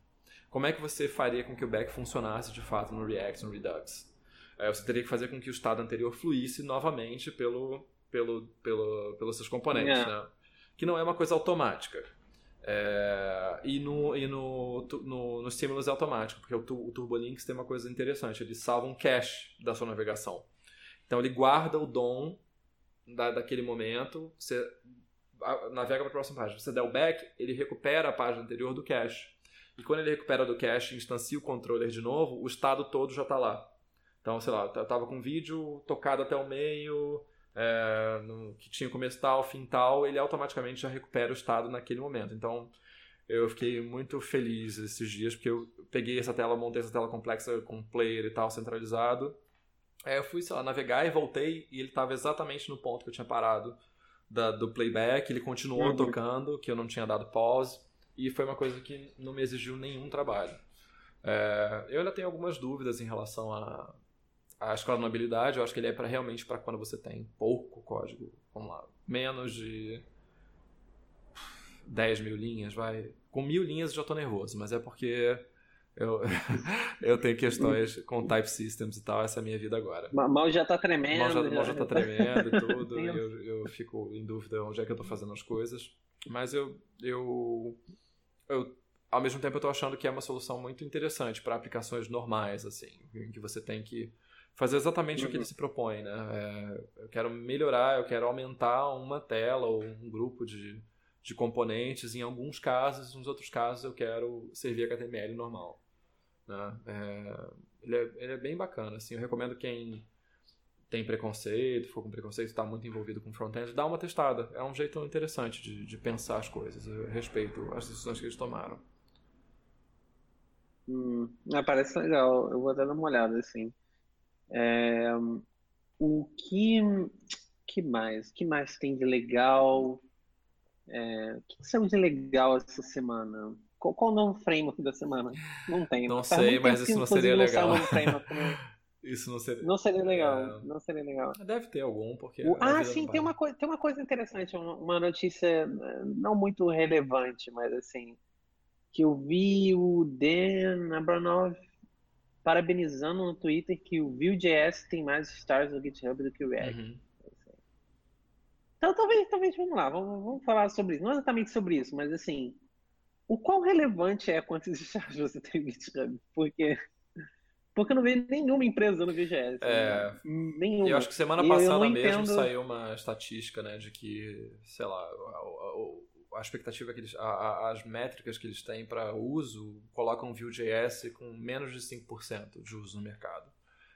Speaker 2: Como é que você faria com que o back funcionasse de fato no React, no Redux? É, você teria que fazer com que o estado anterior fluísse novamente pelo, pelo, pelo, pelos seus componentes, yeah. né? Que não é uma coisa automática. É, e no, e no, no, no Stimulus é automático, porque o, o TurboLinks tem uma coisa interessante, ele salva um cache da sua navegação. Então ele guarda o DOM da, daquele momento, você navega para a próxima página. Você der o back, ele recupera a página anterior do cache. E quando ele recupera do cache e instancia o controller de novo, o estado todo já está lá. Então, sei lá, eu estava com o vídeo tocado até o meio, é, no, que tinha começo tal, fim tal, ele automaticamente já recupera o estado naquele momento. Então, eu fiquei muito feliz esses dias, porque eu peguei essa tela, montei essa tela complexa com player e tal, centralizado. Aí eu fui, sei lá, navegar e voltei, e ele estava exatamente no ponto que eu tinha parado da, do playback, ele continuou uhum. tocando, que eu não tinha dado pause, e foi uma coisa que não me exigiu nenhum trabalho. É, eu ainda tenho algumas dúvidas em relação a a escalonabilidade, eu acho que ele é para realmente para quando você tem pouco código, vamos lá, menos de 10 mil linhas, vai. Com mil linhas eu já estou nervoso, mas é porque eu, eu tenho questões com type systems e tal, essa é a minha vida agora.
Speaker 1: Mal já está tremendo.
Speaker 2: Mal já, mal já tá tremendo e tudo, e eu, eu fico em dúvida onde é que eu estou fazendo as coisas, mas eu, eu, eu ao mesmo tempo eu estou achando que é uma solução muito interessante para aplicações normais, assim, em que você tem que fazer exatamente uhum. o que ele uhum. se propõe, né? É, eu quero melhorar, eu quero aumentar uma tela ou um grupo de, de componentes em alguns casos, nos outros casos eu quero servir HTML normal. Né? É, ele, é, ele é bem bacana, assim, eu recomendo quem tem preconceito, for com preconceito, está muito envolvido com front-end, dá uma testada. É um jeito interessante de, de pensar as coisas. Eu respeito as decisões que eles tomaram.
Speaker 1: Hum, parece legal. Eu vou dar uma olhada, assim. É, o que, que mais? que mais tem de legal? É, o que saiu de legal essa semana? Qual, qual o novo framework da semana? Não tem.
Speaker 2: Não sei, mas isso não seria legal. Isso não seria.
Speaker 1: Não seria legal. É... Não seria legal.
Speaker 2: Deve ter algum, porque.
Speaker 1: O... Ah, sim, tem uma, coisa, tem uma coisa interessante, uma notícia eh, não muito relevante, mas assim. Que eu vi o Dan Abranov parabenizando no Twitter que o Vue.js tem mais stars no GitHub do que o React. Uhum. Então talvez, talvez, vamos lá, vamos, vamos falar sobre isso. Não exatamente sobre isso, mas assim, o quão relevante é quantos stars você tem no GitHub? Porque porque eu não vejo nenhuma empresa no VGS.
Speaker 2: É, né? Nenhuma. Eu acho que semana passada mesmo entendo... saiu uma estatística, né, de que, sei lá, o, a expectativa que eles, a, a, as métricas que eles têm para uso colocam Vue.js com menos de 5% de uso no mercado.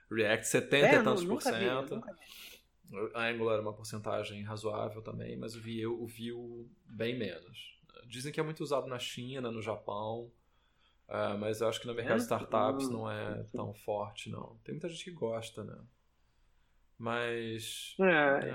Speaker 2: React 70 é, e tantos por cento. Angular é uma porcentagem razoável também, mas o Vue, o Vue bem menos. Dizem que é muito usado na China, no Japão, uh, mas eu acho que no mercado de é? startups não é tão forte, não. Tem muita gente que gosta, né? Mas.
Speaker 1: É, é.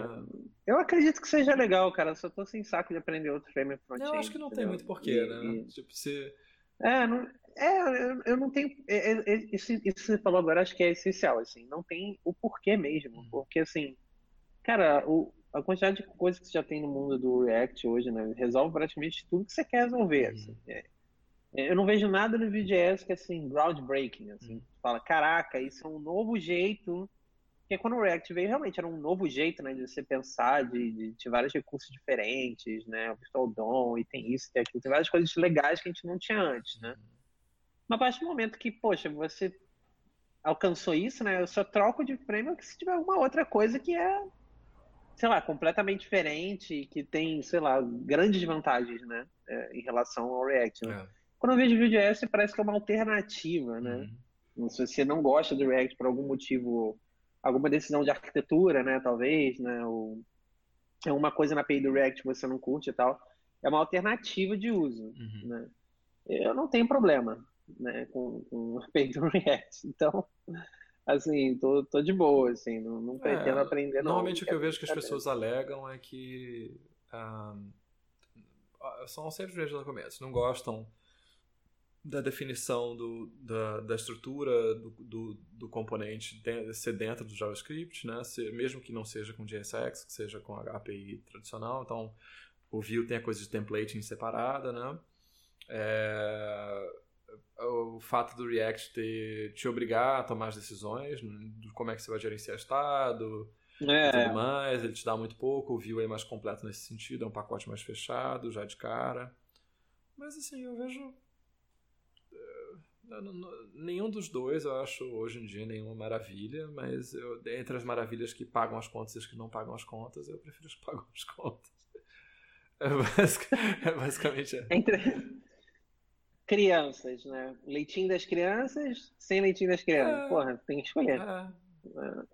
Speaker 1: Eu acredito que seja legal, cara. Só tô sem saco de aprender outro framework
Speaker 2: front-end. Eu acho que não entendeu? tem muito porquê, né? E... Tipo, se.
Speaker 1: É, não, é, eu não tenho. É, é, é, isso, isso que você falou agora acho que é essencial, assim. Não tem o porquê mesmo. Hum. Porque, assim, cara, o, a quantidade de coisas que você já tem no mundo do React hoje, né? Resolve praticamente tudo que você quer resolver. Hum. Assim. É, eu não vejo nada no VJS que é assim, groundbreaking. Assim. Hum. Fala, caraca, isso é um novo jeito Porque quando o React veio, realmente era um novo jeito, né, de você pensar, de, de, de vários recursos diferentes, né, o Virtual DOM, e tem isso, tem aquilo, tem várias coisas legais que a gente não tinha antes, né. Mas a partir do momento que, poxa, você alcançou isso, né, eu só troco de framework se tiver alguma outra coisa que é, sei lá, completamente diferente, que tem, sei lá, grandes vantagens, né, é, em relação ao React, né. É. Quando eu vejo Vue.js, parece que é uma alternativa, né. Uhum. Se você não gosta do React por algum motivo alguma decisão de arquitetura, né, talvez, né, ou é uma coisa na API do React que você não curte e tal, é uma alternativa de uso, uhum. né. Eu não tenho problema, né, com, com a API do React, então, assim, tô, tô de boa, assim, não, não pretendo é, aprender
Speaker 2: não. Normalmente o que eu vejo que as pessoas alegam é que um, ah, são sempre os mesmos argumentos, não gostam da definição do, da, da estrutura do, do, do componente de, ser dentro do JavaScript, né? Se, mesmo que não seja com JSX, que seja com a API tradicional. Então, o Vue tem a coisa de templating separada, né? É, o fato do React ter, te obrigar a tomar as decisões, de como é que você vai gerenciar estado é. e tudo mais, ele te dá muito pouco. O Vue é mais completo nesse sentido, é um pacote mais fechado, já de cara. Mas assim, eu vejo nenhum dos dois eu acho hoje em dia nenhuma maravilha, mas eu, entre as maravilhas que pagam as contas e as que não pagam as contas, eu prefiro as que pagam as contas. É, basic, é basicamente é.
Speaker 1: Entre crianças, né? Leitinho das crianças, sem leitinho das crianças. É, Porra, tem que escolher. É,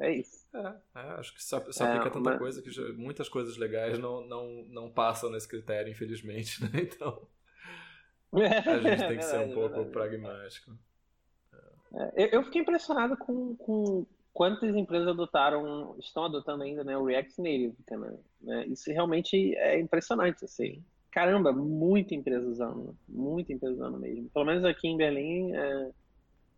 Speaker 1: é, é isso.
Speaker 2: É, acho que se, se aplica tanta mas... coisa que já, muitas coisas legais não, não, não passam nesse critério, infelizmente, né? Então. A gente tem que ser um pouco pragmático.
Speaker 1: É, eu fiquei impressionado com, com quantas empresas adotaram, estão adotando ainda né, o React Native. Né? Isso realmente é impressionante. Assim. Caramba, muita empresa usando. Muita empresa usando mesmo. Pelo menos aqui em Berlim, é,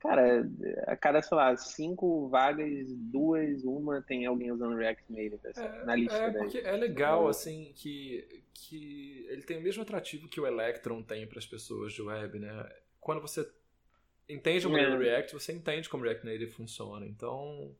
Speaker 1: cara, a cada, sei lá, cinco vagas, duas, uma tem alguém usando React Native assim, é, na lista.
Speaker 2: É, porque é legal, assim, que, que ele tem o mesmo atrativo que o Electron tem para as pessoas de web, né? Quando você entende o modelo é. React, você entende como React Native funciona. Então,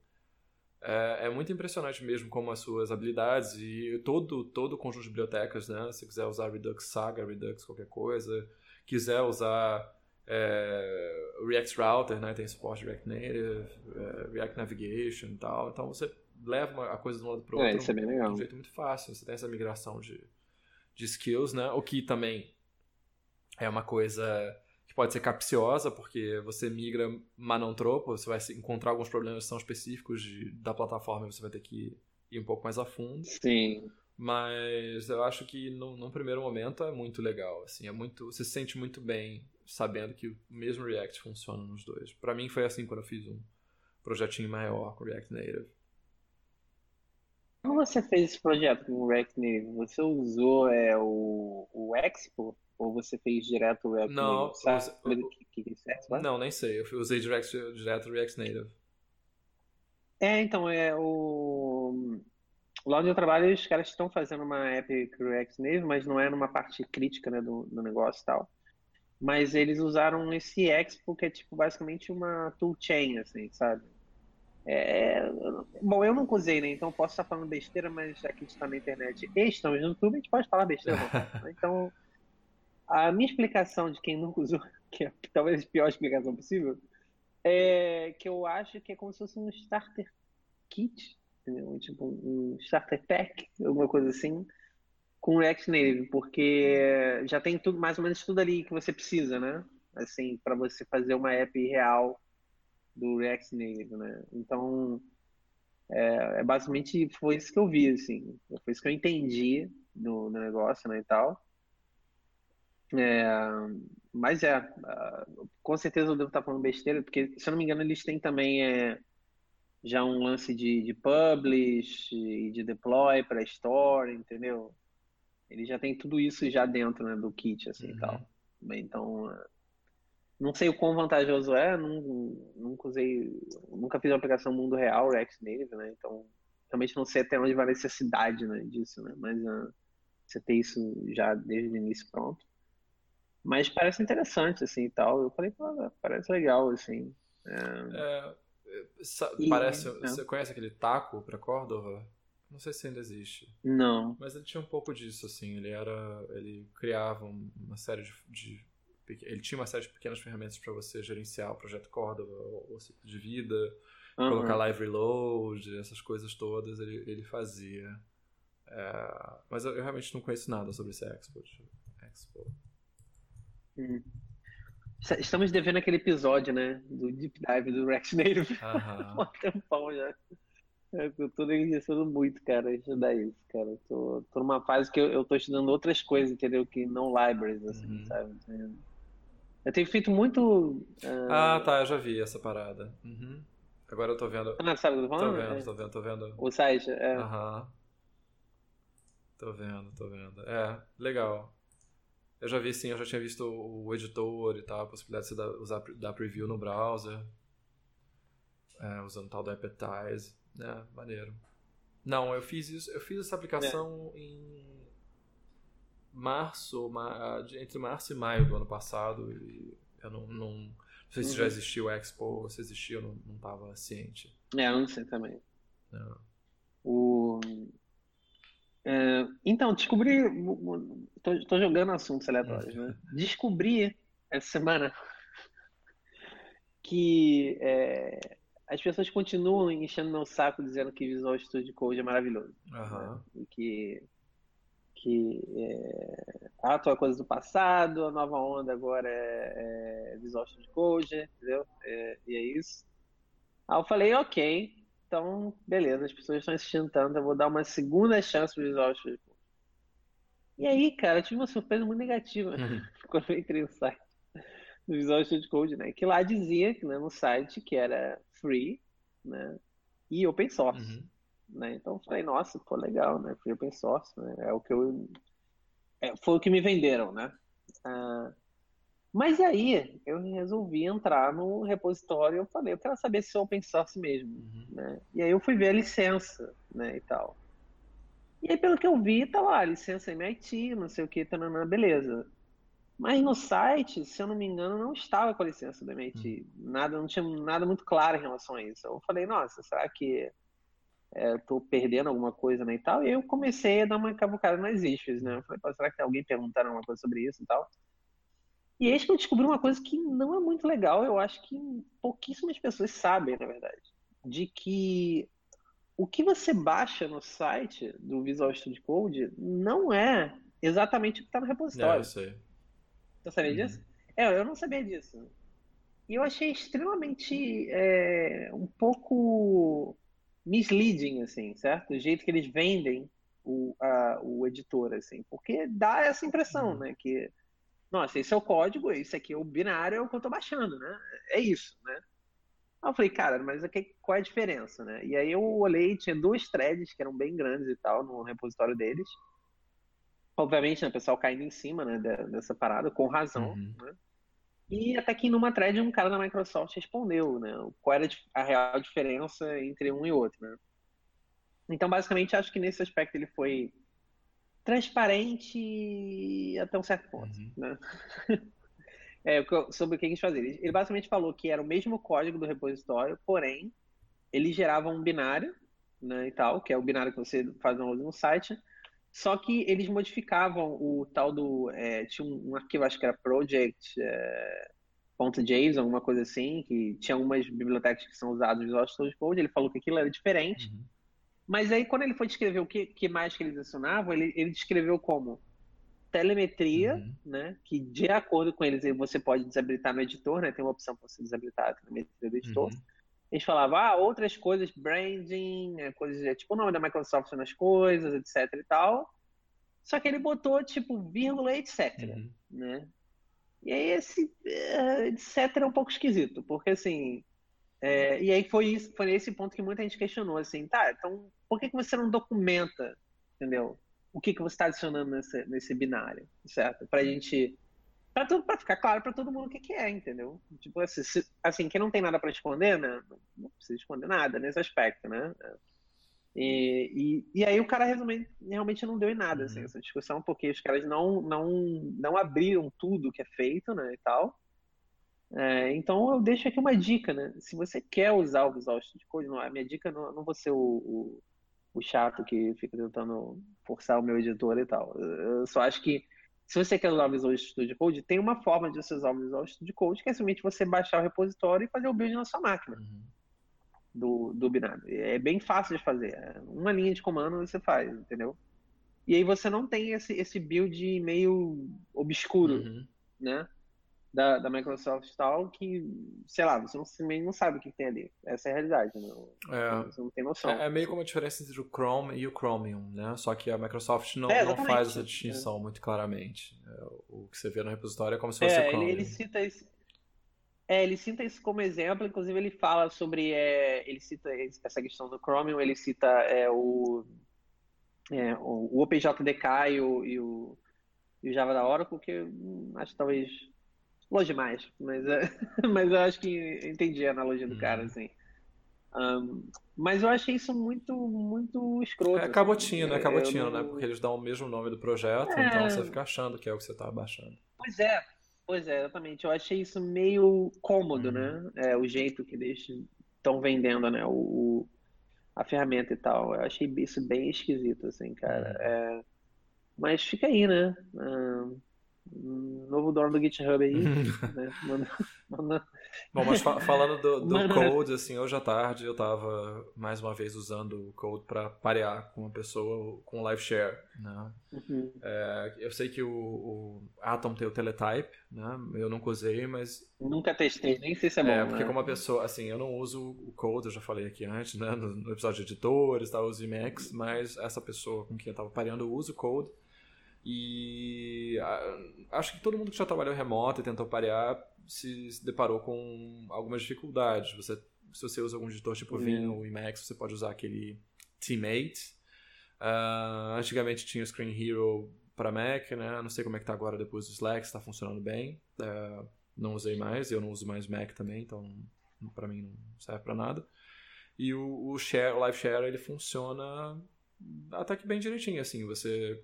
Speaker 2: é, é, muito impressionante mesmo como as suas habilidades e todo, todo o conjunto de bibliotecas, né? Se quiser usar Redux Saga, Redux qualquer coisa, quiser usar é, React Router, né? Tem suporte React Native, é, React Navigation e tal. Então você leva uma, a coisa de um lado para o
Speaker 1: é, outro é,
Speaker 2: de um jeito muito fácil. Você tem essa migração de, de skills, né? O que também é uma coisa pode ser capciosa, porque você migra, mas não tropo, você vai encontrar alguns problemas que são específicos de, da plataforma e você vai ter que ir um pouco mais a fundo.
Speaker 1: Sim.
Speaker 2: Mas eu acho que no, num primeiro momento é muito legal, assim, é muito, você se sente muito bem sabendo que o mesmo React funciona nos dois. Para mim foi assim quando eu fiz um projetinho maior com React Native.
Speaker 1: Como você fez esse projeto com o React Native? Você usou é, o, o Expo ou você fez direto o React
Speaker 2: não,
Speaker 1: Native? Sabe que, que,
Speaker 2: é Não, nem sei. Eu usei direct, direto o React Native.
Speaker 1: É, então, é o... Lá onde eu trabalho, os caras estão fazendo uma app com React Native, mas não é numa parte crítica né, do, do negócio e tal. Mas eles usaram esse Expo, que é tipo basicamente uma toolchain, assim, sabe? É... Bom, eu nunca usei, né? Então posso estar falando besteira, mas aqui está na internet e estamos no YouTube, a gente pode falar besteira. então, a minha explicação de quem nunca usou, que é talvez a pior explicação possível, é que eu acho que é como se fosse um starter kit, entendeu? tipo um starter pack, alguma coisa assim, com React Native, porque já tem tudo, mais ou menos tudo ali que você precisa, né? Assim, para você fazer uma app real do React Native, né? Então, é, é, basicamente foi isso que eu vi, assim, foi isso que eu entendi do, do negócio, né, e tal. É, mas é, com certeza eu devo estar falando besteira, porque se eu não me engano eles têm também é, já um lance de, de publish e de deploy para store, entendeu? Ele já tem tudo isso já dentro né, do kit, assim, uhum. e tal. Então, é, não sei o quão vantajoso é, nunca usei, nunca fiz uma aplicação mundo real, React Native, né? Então, realmente não sei até onde vai a necessidade né, disso, né? Mas uh, você ter isso já desde o início pronto. Mas parece interessante, assim, e tal. Eu falei, parece legal, assim.
Speaker 2: É... É, parece. E, você conhece aquele taco para Córdoba? Não sei se ainda existe.
Speaker 1: Não.
Speaker 2: Mas ele tinha um pouco disso, assim. Ele era. Ele criava uma série de. de ele tinha uma série de pequenas ferramentas para você gerenciar o projeto Córdoba, o, o ciclo de vida, uhum. colocar live reload, essas coisas todas, ele, ele fazia. É, mas eu, eu, realmente não conheço nada sobre esse Expo. Expo.
Speaker 1: Hum. Estamos devendo aquele episódio, né? Do Deep Dive do React Native. Uhum. um tempão já. É, eu tô negligenciando muito, cara, estudar isso, cara. Eu tô, tô numa fase que eu, eu tô estudando outras coisas, entendeu? Que não libraries, assim, uhum. sabe? Eu tenho feito muito.
Speaker 2: Uh... Ah, tá, eu já vi essa parada. Uhum. Agora eu tô vendo.
Speaker 1: Ah, sabe do que
Speaker 2: Tô vendo, é. tô vendo, tô vendo.
Speaker 1: O site, é.
Speaker 2: Aham. Uhum. Tô vendo, tô vendo. É, legal. Eu já vi sim, eu já tinha visto o editor e tal, a possibilidade de você usar dar preview no browser. É, usando tal do Appetize. É, maneiro. Não, eu fiz isso, eu fiz essa aplicação é. em março, entre março e maio do ano passado. E eu não, não, não sei se uhum. já existiu o Expo, se existiu, eu não, não tava ciente.
Speaker 1: É, eu não sei também. É. O... É, então, descobri. Estou jogando assuntos aleatórios, né? Descobri essa semana que é, as pessoas continuam enchendo meu saco dizendo que Visual Studio Code é maravilhoso.
Speaker 2: Uhum. Né?
Speaker 1: E que, que é, a atual coisa do passado, a nova onda agora é, é Visual Studio Code, entendeu? É, e é isso. Aí eu falei, ok, então, beleza, as pessoas estão insistindo tanto, eu vou dar uma segunda chance Visual Studio Code. E aí, cara, eu tive uma surpresa muito negativa uhum. quando eu entrei no site do Visual Studio Code, né? Que lá dizia né, no site que era free, né? E open source. Uhum. Né? Então eu falei, nossa, pô, legal, né? Free open source, né? É o que eu. É, foi o que me venderam, né? Ah, mas aí eu resolvi entrar no repositório e eu falei, eu quero saber se é open source mesmo, uhum. né? E aí eu fui ver a licença, né, e tal. E aí pelo que eu vi, tá lá, licença MIT, não sei o que, tanana, beleza. Mas no site, se eu não me engano, não estava com a licença do MIT. Uhum. Nada, não tinha nada muito claro em relação a isso. Eu falei, nossa, será que é, estou perdendo alguma coisa né, e tal? E eu comecei a dar uma cavucada nas issues, né? Eu falei, será que tem alguém perguntando alguma coisa sobre isso e tal? E eis que eu descobri uma coisa que não é muito legal, eu acho que pouquíssimas pessoas sabem, na verdade, de que o que você baixa no site do Visual Studio Code não é exatamente o que está no repositório. É,
Speaker 2: eu sei.
Speaker 1: Você sabia uhum. disso? É, eu não sabia disso. E eu achei extremamente é, um pouco misleading, assim, certo? O jeito que eles vendem o, a, o editor, assim, porque dá essa impressão, uhum. né? Que nossa, esse é o código, esse aqui é o binário, é o que eu tô baixando, né? É isso, né? Aí eu falei, cara, mas aqui, qual é a diferença, né? E aí eu olhei, tinha duas threads que eram bem grandes e tal no repositório deles. Obviamente, né, o pessoal caindo em cima né, dessa parada, com razão, uhum. né? E até que numa thread um cara da Microsoft respondeu, né? Qual era a real diferença entre um e outro, né? Então, basicamente, acho que nesse aspecto ele foi transparente até um certo ponto, uhum. né? é, sobre o que eles faziam. Ele basicamente falou que era o mesmo código do repositório, porém, ele gerava um binário, né, e tal, que é o binário que você faz download no site, só que eles modificavam o tal do... É, tinha um, um, arquivo, acho que era project... É, .json, alguma coisa assim, que tinha algumas bibliotecas que são usadas no Visual Studio Code, ele falou que aquilo era diferente, uhum. Mas aí, quando ele foi descrever o que, que mais que eles adicionavam, ele, ele descreveu como telemetria, uhum. né? Que de acordo com eles, você pode desabilitar no editor, né? Tem uma opção para você desabilitar a telemetria do editor. Uhum. Eles falavam, ah, outras coisas, branding, né, coisas, tipo o nome da Microsoft nas coisas, etc e tal. Só que ele botou, tipo, vírgula, etc, uhum. né? E aí esse uh, etc é um pouco esquisito, porque assim, é, e aí foi isso, foi esse ponto que muita gente questionou, assim, tá, então por que, que você não documenta, entendeu? O que, que você está adicionando nesse, nesse binário, certo? Para a gente, para tudo, para ficar claro para todo mundo o que, que é, entendeu? Tipo assim, se, assim, quem não tem nada para esconder, né? Não precisa esconder nada nesse aspecto, né? E, e, e, aí o cara realmente, realmente não deu em nada, assim, uhum. essa discussão, porque os caras não, não, não abriram tudo que é feito, né, e tal. É, então eu deixo aqui uma dica, né? Se você quer usar o Visual Studio Code, não, a minha dica não, não vou ser o, o, o, chato que fica tentando forçar o meu editor e tal. Eu só acho que se você quer usar o Visual Studio Code, tem uma forma de você usar o Visual Studio Code, que é simplesmente você baixar o repositório e fazer o build na sua máquina uhum. do, do binário. É bem fácil de fazer. É uma linha de comando você faz, entendeu? E aí você não tem esse, esse build meio obscuro, uhum. né? Da, da Microsoft tal, que, sei lá, você não, não sabe o que tem ali. Essa é a realidade, né? É, você não tem noção.
Speaker 2: É, é, meio como a diferença entre o Chrome e o Chromium, né? Só que a Microsoft não, é, não faz essa distinção é. muito claramente. É, o que você vê no repositório é como se fosse
Speaker 1: é,
Speaker 2: o Chromium.
Speaker 1: Ele, ele cita esse, é, ele cita isso como exemplo, inclusive ele fala sobre, é, ele cita essa questão do Chromium, ele cita é, o, é, o, o OpenJDK e o, e o, e o Java da Oracle, que acho que talvez Longe demais, mas, é, mas eu acho que entendi a analogia do cara, uhum. assim. Um, mas eu achei isso muito, muito escroto.
Speaker 2: É cabotinho, assim. né? Cabotinho, não... né? Porque eles dão o mesmo nome do projeto, é... então você fica achando que é o que você está baixando.
Speaker 1: Pois é, pois é, exatamente. Eu achei isso meio cômodo, né? Uhum. É, o jeito que eles estão vendendo, né? O, o, a ferramenta e tal. Eu achei isso bem esquisito, assim, cara. Uhum. É... Mas fica aí, né? Um novo dono do GitHub aí, né? Manda,
Speaker 2: manda... Bom, mas fa falando do, do manda... Code, assim, hoje à tarde eu estava mais uma vez usando o Code para parear com uma pessoa com live share, né? Uhum. É, eu sei que o, o, Atom tem o teletype, né? Eu nunca usei, mas...
Speaker 1: Nunca testei, nem sei se é bom, É,
Speaker 2: porque né? como a pessoa, assim, eu não uso o Code, eu já falei aqui antes, né? No, no episódio de editores, tá, eu uso Emacs, mas essa pessoa com quem eu estava pareando usa o Code, e acho que todo mundo que já trabalhou remoto e tentou parear se, deparou com algumas dificuldades. Você, se você usa algum editor tipo Vim ou Emacs, você pode usar aquele Teammate. Uh, antigamente tinha o Screen Hero para Mac, né? Não sei como é que tá agora depois do Slack, está funcionando bem. Uh, não usei mais, eu não uso mais Mac também, então para mim não serve para nada. E o, o, share, o Live Share ele funciona até que bem direitinho, assim, você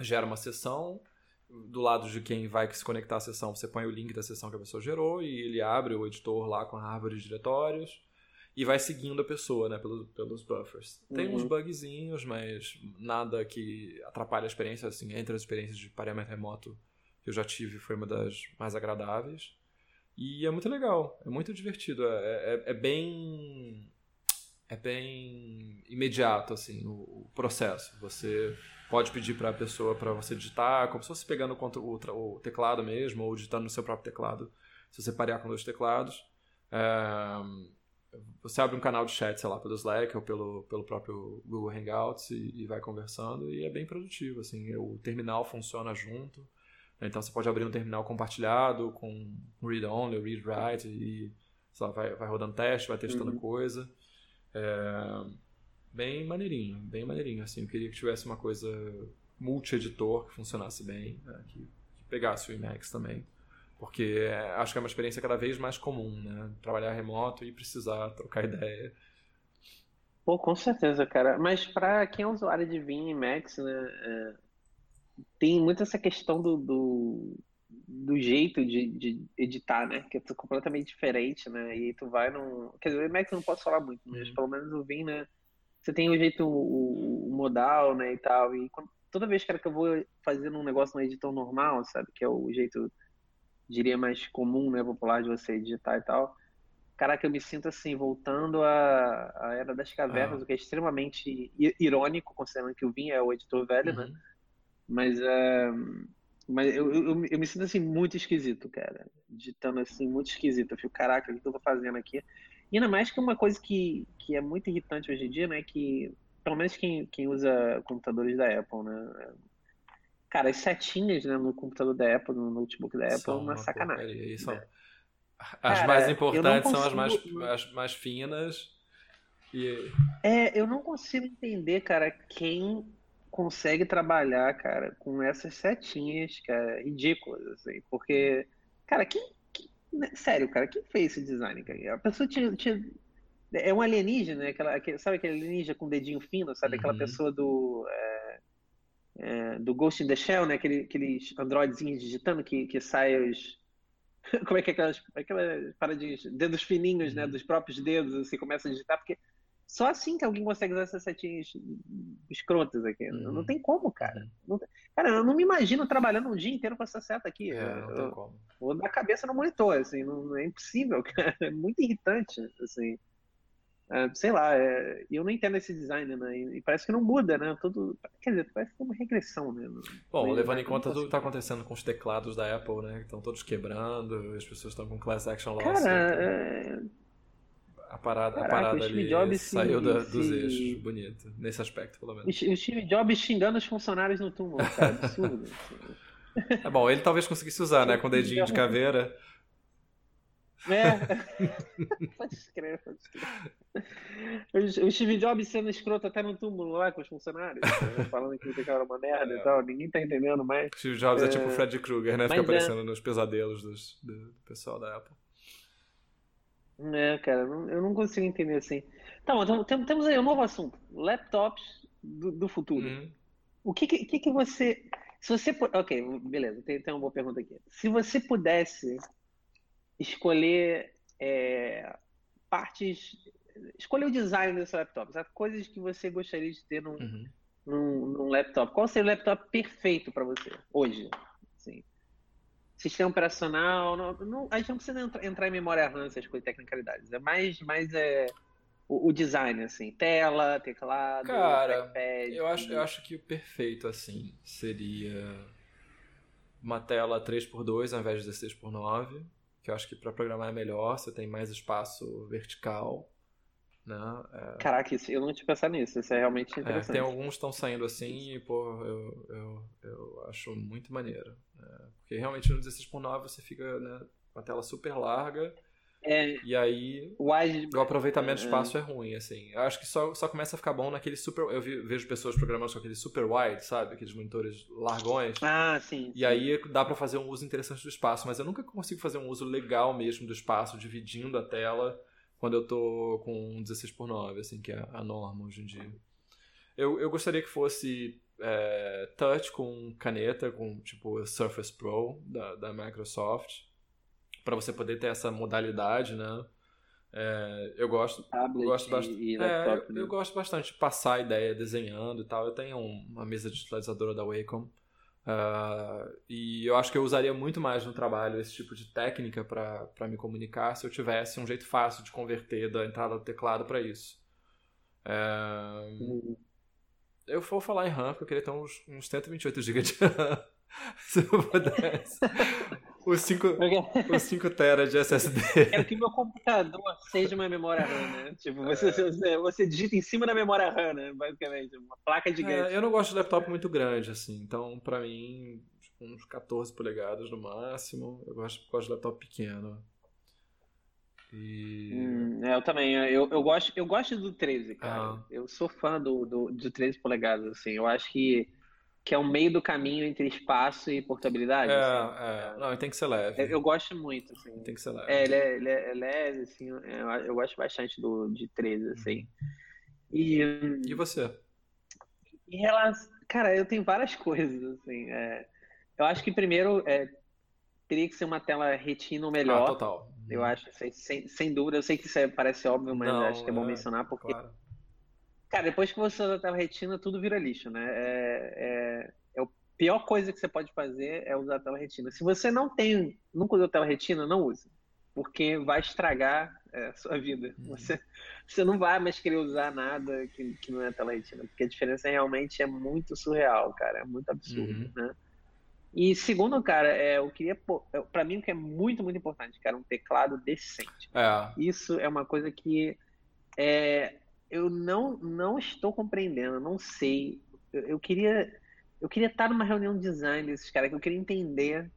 Speaker 2: gera uma sessão. Do lado de quem vai se conectar à sessão, você põe o link da sessão que a pessoa gerou e ele abre o editor lá com a árvore de diretórios e vai seguindo a pessoa, né, pelos, pelos buffers. Tem uhum. uns bugzinhos, mas nada que atrapalhe a experiência, assim, entre as experiências de pareamento remoto que eu já tive, foi uma das mais agradáveis. E é muito legal, é muito divertido, é, é, é bem é bem imediato assim o, o processo. Você pode pedir para a pessoa para você digitar, como se fosse pegando o, o, teclado mesmo, ou digitando no seu próprio teclado, se você parear com dois teclados. É, você abre um canal de chat, sei lá, pelo Slack ou pelo, pelo próprio Google Hangouts e, e vai conversando, e é bem produtivo, assim, o terminal funciona junto, então você pode abrir um terminal compartilhado com read-only, read-write, e lá, vai, vai rodando teste, vai testando uhum. coisa. É, bem maneirinho, bem maneirinho. Assim, eu queria que tivesse uma coisa multi-editor que funcionasse bem, né? que, que, pegasse o Emacs também. Porque é, acho que é uma experiência cada vez mais comum, né? Trabalhar remoto e precisar trocar ideia.
Speaker 1: Pô, com certeza, cara. Mas para quem é usuário de Vim e Max, né, é, tem muito essa questão do, do, do jeito de, de, editar, né? Que é completamente diferente, né? E tu vai num... Quer dizer, o Emacs não posso falar muito, mas uhum. pelo menos o Vim, né? você tem o jeito o, o modal, né, e tal. E quando, toda vez cara, que eu vou fazendo um negócio no editor normal, sabe, que é o jeito, diria, mais comum, né, popular de você editar e tal. Caraca, eu me sinto assim, voltando à, à Era das Cavernas, ah. o que é extremamente irônico, considerando que o Vim é o editor velho, né? uhum. né? Mas, uh, mas eu, eu, eu, me sinto assim muito esquisito, cara. Digitando assim, muito esquisito. Eu fico, caraca, o que eu tô fazendo aqui? E ainda mais que uma coisa que, que é muito irritante hoje em dia, né? Que, pelo menos quem, quem usa computadores da Apple, né? Cara, as setinhas né, no computador da Apple, no notebook da Apple, são uma, uma sacanagem. São... Né?
Speaker 2: As Cara, mais importantes consigo... são as mais, as mais finas. E...
Speaker 1: É, eu não consigo entender, cara, quem consegue trabalhar, cara, com essas setinhas, cara, ridículas, assim, porque, cara, quem, né, sério, cara, quem fez esse design, cara? A pessoa tinha. tinha é um alienígena, né? Aquela, aquele, sabe aquele alienígena com dedinho fino, sabe? Aquela uhum. pessoa do. É, é, do Ghost in the Shell, né? Aquele, aqueles androidezinhos digitando que, que sai os, como é que é aquelas, aquelas paradinhas, dedos fininhos, né, uhum. dos próprios dedos, assim, começa a digitar, porque só assim que alguém consegue usar essas setinhas escrotas aqui. Uhum. Não tem como, cara. Uhum. Não. Cara, eu não me imagino trabalhando um dia inteiro com essa seta aqui.
Speaker 2: É, não tem como.
Speaker 1: Vou dar cabeça no monitor, assim, não é impossível, cara. É muito irritante, assim. É, sei lá, é, eu não entendo esse design, né? E, parece que não muda, né? Tudo, quer dizer, parece que é uma regressão, né?
Speaker 2: Bom, levando em conta tudo que está acontecendo com os teclados da Apple, né? Que estão todos quebrando, as pessoas estão com class action loss.
Speaker 1: Cara, né? é
Speaker 2: a parada, Caraca, a parada ali Jobs saiu da, dos eixos, bonito, nesse aspecto, pelo menos.
Speaker 1: O Steve Jobs xingando os funcionários no túmulo, cara, absurdo.
Speaker 2: é bom, ele talvez conseguisse usar, né, com dedinho de caveira.
Speaker 1: É, pode escrever, pode escrever. O Steve Jobs sendo escroto até no túmulo lá com os funcionários, né, falando que era uma merda é. e tal, ninguém tá entendendo mais.
Speaker 2: Steve Jobs é, é tipo o Fred Krueger, né, fica é aparecendo é... nos pesadelos dos, do pessoal da Apple.
Speaker 1: É, cara, eu não consigo entender assim. Tá, então, temos aí um novo assunto: laptops do, do futuro. Uhum. O que, que, que você. Se você. Ok, beleza, tem, tem uma boa pergunta aqui. Se você pudesse escolher é, partes. Escolher o design desse laptop, sabe? coisas que você gostaria de ter num, uhum. num, num laptop. Qual seria o laptop perfeito para você hoje? Sistema operacional, não, não, a gente não precisa entrar, entrar em memória RAM, essas coisas, tecnicalidades. É mais, mais é, o, o design, assim, tela, teclado,
Speaker 2: Cara, trackpad, eu acho, eu acho que o perfeito, assim, seria uma tela 3x2 ao invés de 16x9, que eu acho que para programar é melhor, você tem mais espaço vertical.
Speaker 1: É... Caraca, isso, eu não tinha pensado nisso, isso é realmente interessante.
Speaker 2: É, tem alguns que estão saindo assim e, pô, eu, eu, eu acho muito maneiro. Né? Porque realmente no 16 por 9 você fica né, com a tela super larga é, e aí
Speaker 1: wide,
Speaker 2: o aproveitamento é. espaço é ruim, assim. Eu acho que só, só começa a ficar bom naquele super... Eu vejo pessoas programando com aquele super wide, sabe? Aqueles monitores largões.
Speaker 1: Ah, sim.
Speaker 2: E sim. aí dá para fazer um uso interessante do espaço, mas eu nunca consigo fazer um uso legal mesmo do espaço, dividindo a tela quando eu tô com 16 por 9 assim, que é a norma hoje em dia. Eu, eu gostaria que fosse é, touch com caneta, com tipo Surface Pro da, da Microsoft, para você poder ter essa modalidade, né? É, eu gosto,
Speaker 1: Tablet
Speaker 2: gosto
Speaker 1: bastante.
Speaker 2: É, eu, né? eu, gosto bastante de passar a ideia desenhando e tal. Eu tenho uma mesa digitalizadora da Wacom Uh, e eu acho que eu usaria muito mais no trabalho esse tipo de técnica para me comunicar se eu tivesse um jeito fácil de converter da entrada do teclado para isso. Uh. Eu vou falar em RAM, porque eu queria ter uns, uns 128 GB de RAM. se eu pudesse. Os 5, os 5 tera de SSD.
Speaker 1: Quero que meu computador seja uma memória RAM, né? Tipo, você, é. você, digita em cima da memória RAM, né? Basicamente, uma placa de
Speaker 2: É, eu não gosto de laptop muito grande, assim. Então, pra mim, tipo, uns 14 polegadas no máximo. Eu gosto, gosto de laptop pequeno.
Speaker 1: E... Hum, é, eu também. Eu, eu, gosto, eu gosto do 13, cara. Ah. Eu sou fã do, do, do 13 polegadas, assim. Eu acho que que é o meio do caminho entre espaço e portabilidade.
Speaker 2: É, assim. é. Não, tem que ser leve.
Speaker 1: Eu, eu, gosto muito, assim.
Speaker 2: Tem que ser leve.
Speaker 1: É, ele é, ele é, leve, assim, eu, eu, gosto bastante do, de 13, assim. E,
Speaker 2: e você?
Speaker 1: Em relação... Cara, eu tenho várias coisas, assim. É, eu acho que primeiro é, teria que ser uma tela retina ou melhor. Ah,
Speaker 2: total.
Speaker 1: Eu acho, sem, sem, sem dúvida. Eu sei que isso é, parece óbvio, mas Não, acho que é bom é, mencionar, porque... Claro Cara, depois que você usa a tela retina, tudo vira lixo, né? É, é, é, a pior coisa que você pode fazer é usar a tela retina. Se você não tem, nunca usou tela retina, não use. Porque vai estragar é, a sua vida. Uhum. Você, você não vai mais querer usar nada que, que não é tela retina. Porque a diferença realmente é muito surreal, cara. É muito absurdo, uhum. né? E segundo, cara, é, eu queria. É, para mim, o que é muito, muito importante, cara, um teclado decente.
Speaker 2: É.
Speaker 1: Isso é uma coisa que. É, eu não, não estou compreendendo, não sei. Eu, eu, queria eu queria estar numa reunião de design desses caras, que eu queria entender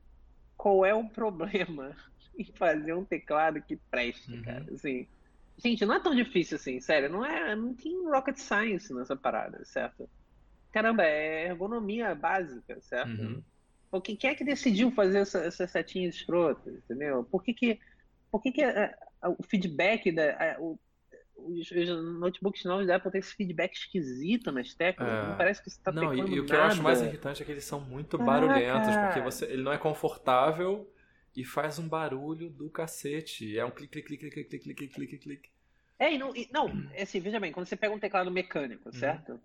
Speaker 1: qual é o problema em fazer um teclado que preste, uhum. cara. Assim, gente, não é tão difícil assim, sério. Não é, não tem rocket science nessa parada, certo? Caramba, é ergonomia básica, certo? Uhum. Quem é que decidiu fazer essa, essas setinhas escrotas, entendeu? Por que que, por que, que a, a, o feedback da, a, o, os, os notebooks novos da Apple têm esse feedback esquisito nas teclas. É. Não parece que você está Não, e,
Speaker 2: e, o que eu acho mais irritante é que eles são muito Caraca. barulhentos, porque você, ele não é confortável e faz um barulho do cacete. É um clique, clique, clique, clique, clique, clique, clique, clique.
Speaker 1: É, e não, e, não, é assim, veja bem, quando você pega um teclado mecânico, uhum. certo?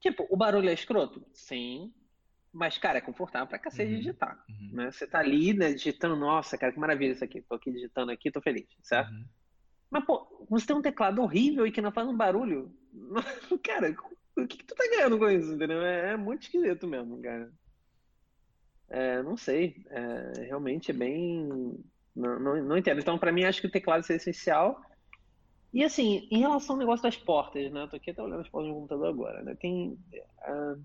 Speaker 1: Tipo, o barulho é escroto? Sim. Mas, cara, é confortável pra cacete uhum. digitar. Uhum. Né? Você tá ali, né, digitando, nossa, cara, que maravilha isso aqui. Tô aqui digitando aqui, tô feliz, certo? Uhum. Mas, pô, você tem um teclado horrível e que não faz um barulho. cara, o que, que tu tá ganhando com isso, entendeu? É, é muito esquisito mesmo, cara. É, não sei. É, realmente é bem. Não, não, não entendo. Então, para mim, acho que o teclado é essencial. E assim, em relação ao negócio das portas, né? Eu tô aqui até olhando as portas do computador agora, né? Tem, uh,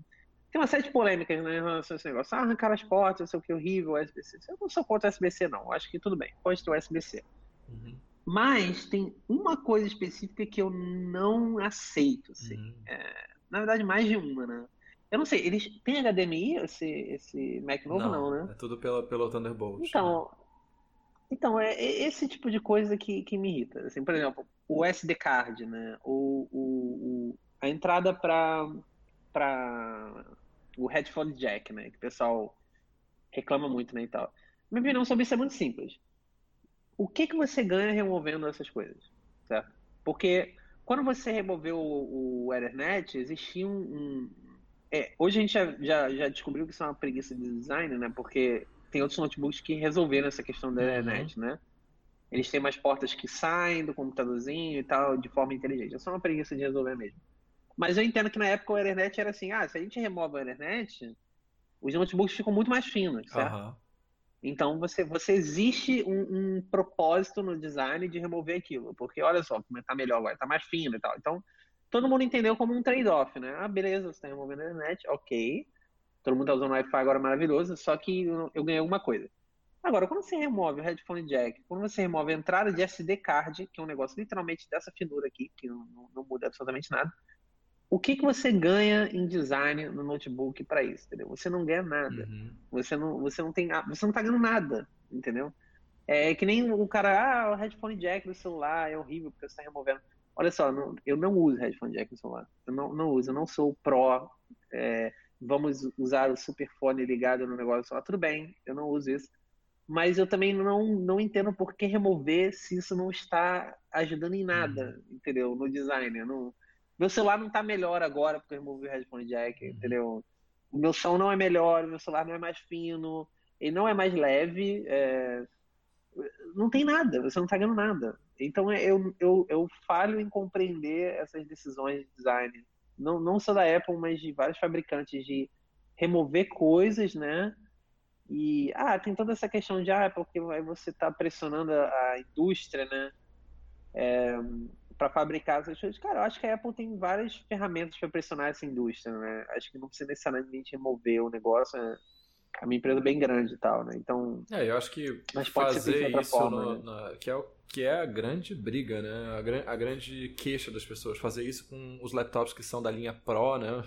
Speaker 1: tem uma série de polêmicas né, em relação a esse negócio. Ah, arrancar as portas, não sei o que, horrível, USB-C. Eu não sou contra USB-C, não. Acho que tudo bem, pode ter USB-C. Uhum. Mas tem uma coisa específica que eu não aceito, assim. Uhum. É, na verdade, mais de uma, né? Eu não sei, eles têm HDMI esse, esse Mac novo, não, não né?
Speaker 2: É tudo pelo, pelo Thunderbolt.
Speaker 1: Então, né? então é, é esse tipo de coisa que, que me irrita. Assim, por exemplo, o SD card, né? O, o, o a entrada para para o headphone jack, né? Que o pessoal reclama muito, né, e tal. Minha opinião sobre isso é muito simples. O que que você ganha removendo essas coisas, certo? Porque quando você removeu o, o Ethernet, existia um, um é, hoje a gente já, já, já, descobriu que isso é uma preguiça de design, né? Porque tem outros notebooks que resolveram essa questão da Ethernet, uhum. né? Eles têm mais portas que saem do computadorzinho e tal, de forma inteligente. É só uma preguiça de resolver mesmo. Mas eu entendo que na época o Ethernet era assim, ah, se a gente remove o Ethernet, os notebooks ficam muito mais finos, certo? Uhum. Então você, você existe um, um, propósito no design de remover aquilo, porque olha só como está melhor agora, está mais fino e tal. Então todo mundo entendeu como um trade-off, né? Ah, beleza, você está removendo a internet, ok. Todo mundo está usando Wi-Fi agora maravilhoso, só que eu, eu ganhei alguma coisa. Agora, quando você remove o headphone jack, quando você remove a entrada de SD card, que é um negócio literalmente dessa finura aqui, que não, não, não muda absolutamente nada, o que, que você ganha em design no notebook para isso, entendeu? Você não ganha nada. Uhum. Você não, você não tem, você não tá ganhando nada, entendeu? É que nem o cara, ah, o headphone jack do celular é horrível porque você está removendo. Olha só, não, eu não uso headphone jack no celular. Eu não, não uso, eu não sou pró. É, vamos usar o superfone ligado no negócio do celular. Tudo bem, eu não uso isso mas eu também não, não entendo por que remover se isso não está ajudando em nada, uhum. entendeu? No design. Não... Meu celular não está melhor agora porque eu removi o headphone jack, uhum. entendeu? O meu som não é melhor, o meu celular não é mais fino, ele não é mais leve, é... não tem nada, você não está ganhando nada. Então eu, eu, eu falho em compreender essas decisões de design. Não, não só da Apple, mas de vários fabricantes de remover coisas, né? E, ah, tem toda essa questão de, ah, porque aí você está pressionando a, a, indústria, né? É, para fabricar essas coisas. Cara, eu acho que a Apple tem várias ferramentas para pressionar essa indústria, né? Acho que não precisa necessariamente remover o negócio. Né? É uma empresa bem grande e tal, né? Então.
Speaker 2: É, eu acho que fazer isso forma, no, né? na, que, é que é a grande briga, né? A, a grande queixa das pessoas. Fazer isso com os laptops que são da linha Pro, né?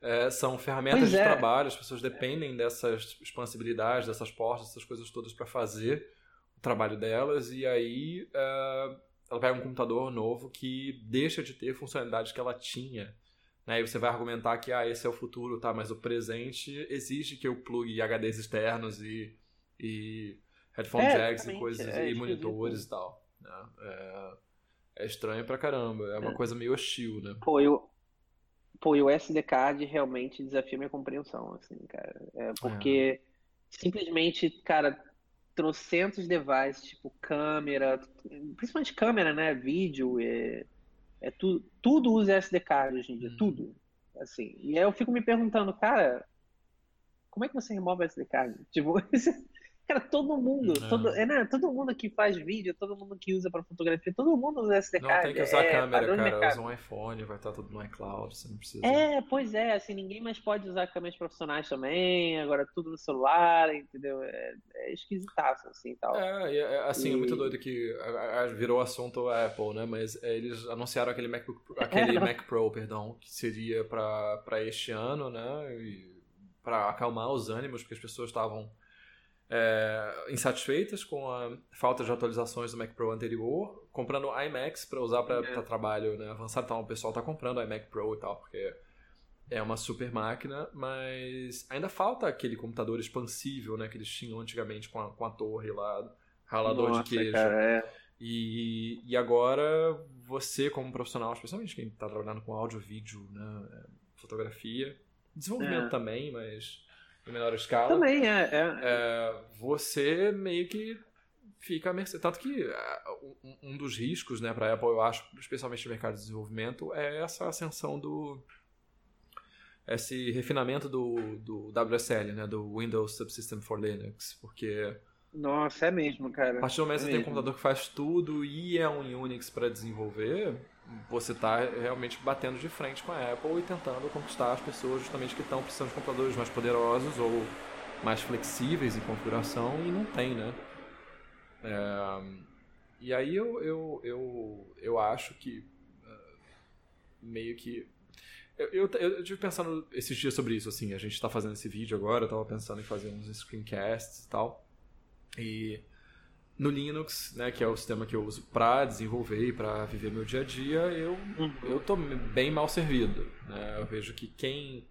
Speaker 2: É, são ferramentas pois de é. trabalho, as pessoas dependem dessas expansibilidades, dessas portas, dessas coisas todas para fazer o trabalho delas, e aí é, ela pega um computador novo que deixa de ter funcionalidades que ela tinha. Né? E você vai argumentar que ah, esse é o futuro, tá? mas o presente exige que eu plugue HDs externos e, e headphone é, jacks e coisas, é, e monitores e tal. Né? É, é, estranho pra caramba, é uma é. coisa meio hostil, né?
Speaker 1: Pô, eu, Pô, e o SD card realmente desafia minha compreensão, assim, cara. É porque é. simplesmente, cara, trocentos devices, tipo câmera, principalmente câmera, né? Vídeo, é, é tu, tudo usa SD card hoje em dia, hum. tudo. Assim. E aí eu fico me perguntando, cara, como é que você remove SD card? Tipo, Cara, todo mundo, é. todo, é, né, todo mundo que faz vídeo, todo mundo que usa para fotografia, todo mundo usa SD
Speaker 2: card. Não tem que usar é, câmera, cara. Usa um iPhone, vai estar tudo no iCloud, você não precisa.
Speaker 1: É, pois é, assim, ninguém mais pode usar câmeras profissionais também, agora tudo no celular, entendeu? É, é esquisitaço, assim, tal.
Speaker 2: É, é assim, e... é muito doido que virou assunto a Apple, né, mas é, eles anunciaram aquele, MacBook, aquele Mac Pro, perdão, que seria para este ano, né, para acalmar os ânimos, porque as pessoas estavam é, insatisfeitas com a falta de atualizações do Mac Pro anterior, comprando iMacs para usar para é. trabalho né, avançado. Então o pessoal está comprando iMac Pro e tal, porque é uma super máquina, mas ainda falta aquele computador expansível, né, que eles tinham antigamente com a, com a torre lá, ralador Nossa, de queijo. Cara, é. e, e agora você como profissional, especialmente quem está trabalhando com áudio, vídeo, né, fotografia, desenvolvimento é. também, mas em menor escala.
Speaker 1: Também é, é.
Speaker 2: é você meio que fica a mercê. Tanto que uh, um, dos riscos né, para a Apple, eu acho, especialmente no mercado de desenvolvimento, é essa ascensão do. esse refinamento do, do WSL, né, do Windows Subsystem for Linux, porque.
Speaker 1: Nossa, é mesmo, cara.
Speaker 2: A partir do momento que é você tem um computador que faz tudo e é um Unix para desenvolver, você está realmente batendo de frente com a Apple e tentando conquistar as pessoas justamente que estão precisando de computadores mais poderosos ou mais flexíveis em configuração e não tem, né? É, e aí eu, eu, eu, eu acho que uh, meio que. Eu, eu, eu tive pensando esses dias sobre isso, assim, a gente está fazendo esse vídeo agora, eu estava pensando em fazer uns screencasts e tal. E no Linux, né, que é o sistema que eu uso para desenvolver e para viver meu dia a dia, eu uhum. eu tô bem mal servido, né? Eu vejo que quem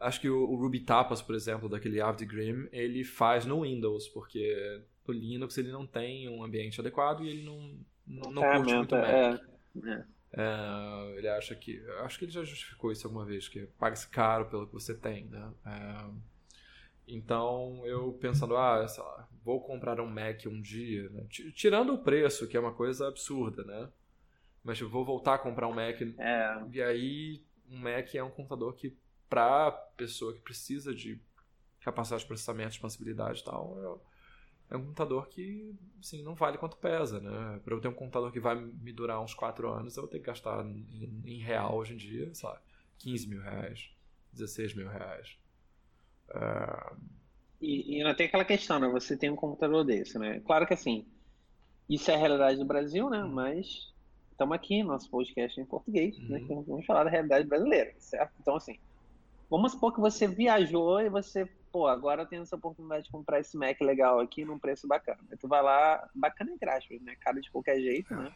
Speaker 2: acho que o, o Ruby Tapas, por exemplo, daquele Avd Grimm, ele faz no Windows, porque o Linux ele não tem um ambiente adequado e ele não, não, não curte muito Mac. É, é. É, ele acha que. Acho que ele já justificou isso alguma vez, que paga-se caro pelo que você tem, né? É, então eu pensando, ah, lá, vou comprar um Mac um dia, né? tirando o preço, que é uma coisa absurda, né? Mas eu vou voltar a comprar um Mac. É. E aí, um Mac é um computador que, para pessoa que precisa de capacidade de processamento, expansibilidade e tal, eu, é um computador que, assim, não vale quanto pesa, né? Para eu ter um computador que vai me durar uns 4 anos, eu vou ter que gastar em, em real hoje em dia, sei lá, 15 mil reais, 16 mil reais.
Speaker 1: Uh... E, e ainda tem aquela questão, né? Você tem um computador desse, né? Claro que, assim, isso é a realidade do Brasil, né? Uhum. Mas estamos aqui, nosso podcast é em português, né? uhum. né? Vamos falar da realidade brasileira, certo? Então, assim, vamos supor que você viajou e você pô, agora eu tenho essa oportunidade de comprar esse Mac legal aqui num preço bacana. Aí tu vai lá, bacana entre aspas, né? Cara de qualquer jeito, né?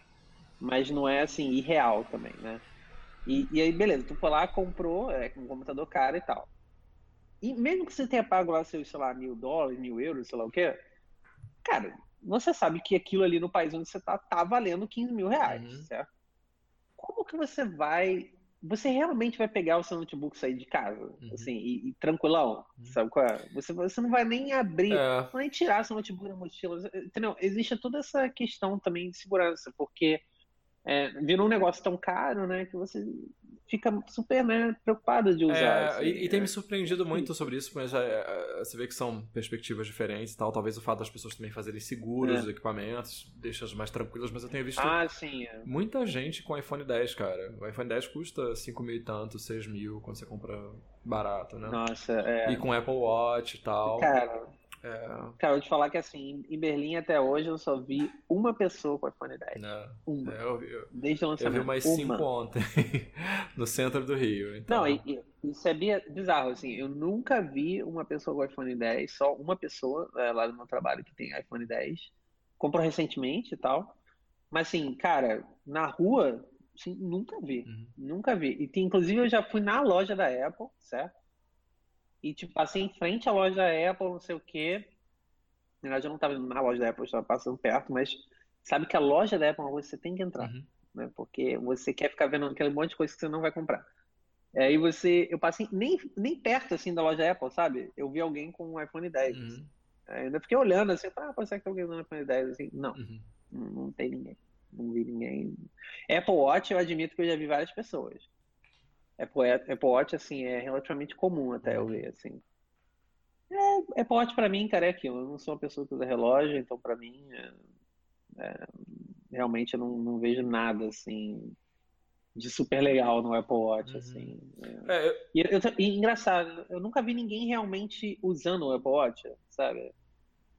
Speaker 1: Mas não é assim, irreal também, né? E, e aí, beleza, tu foi lá, comprou, é, um computador caro e tal. E mesmo que você tenha pago lá seus, sei lá, mil dólares, mil euros, sei lá o quê, cara, você sabe que aquilo ali no país onde você tá, tá valendo 15 mil reais, uhum. certo? Como que você vai você realmente vai pegar o seu notebook sair de casa, uhum. assim, e, e tranquilão, uhum. sabe qual é? Você, você não vai nem abrir, é. nem tirar seu notebook da mochila, entendeu? Existe toda essa questão também de segurança, porque é, virou um negócio tão caro, né, que você fica super né, preocupado de usar. É,
Speaker 2: assim, e, e, tem me surpreendido muito sobre isso, mas é, é, você vê que são perspectivas diferentes e tal. Talvez o fato das pessoas também fazerem seguros é. os equipamentos deixa as mais tranquilas, mas eu tenho visto
Speaker 1: ah, sim, é.
Speaker 2: muita gente com iPhone 10, cara. O iPhone 10 custa 5 mil e tanto, 6 mil quando você compra barato, né?
Speaker 1: Nossa, é.
Speaker 2: E com Apple Watch e tal.
Speaker 1: Cara, é... Cara, eu vou te falar que assim, em Berlim até hoje eu só vi uma pessoa com iPhone 10. Não. Uma. É, eu, eu, Desde o lançamento.
Speaker 2: Eu vi mais uma. cinco ontem, no centro do Rio. Então...
Speaker 1: Não, e, e, isso é bizarro, assim, eu nunca vi uma pessoa com iPhone 10, só uma pessoa é, lá no meu trabalho que tem iPhone 10. Comprou recentemente e tal. Mas assim, cara, na rua, assim, nunca vi. Uhum. Nunca vi. E inclusive eu já fui na loja da Apple, certo? E, tipo, passei em frente à loja da Apple, não sei o quê. Na verdade, eu não estava na loja da Apple, eu estava passando perto, mas sabe que a loja da Apple você tem que entrar, uhum. né? Porque você quer ficar vendo aquele monte de coisa que você não vai comprar. Aí você, eu passei nem, nem perto, assim, da loja da Apple, sabe? Eu vi alguém com um iPhone 10. Uhum. Assim. ainda fiquei olhando, assim, ah, pode ser que alguém um iPhone 10, assim. Não, uhum. não, não tem ninguém. Não vi ninguém. Apple Watch, eu admito que eu já vi várias pessoas. Apple, Apple Watch, assim, é relativamente comum até eu ver, assim. É, Apple Watch pra mim, cara, é aquilo. Eu não sou uma pessoa que usa relógio, então pra mim, é, é, realmente eu não, não, vejo nada, assim, de super legal no Apple Watch, uhum. assim. É. é. eu... E, eu, e, engraçado, eu nunca vi ninguém realmente usando o Apple Watch, sabe?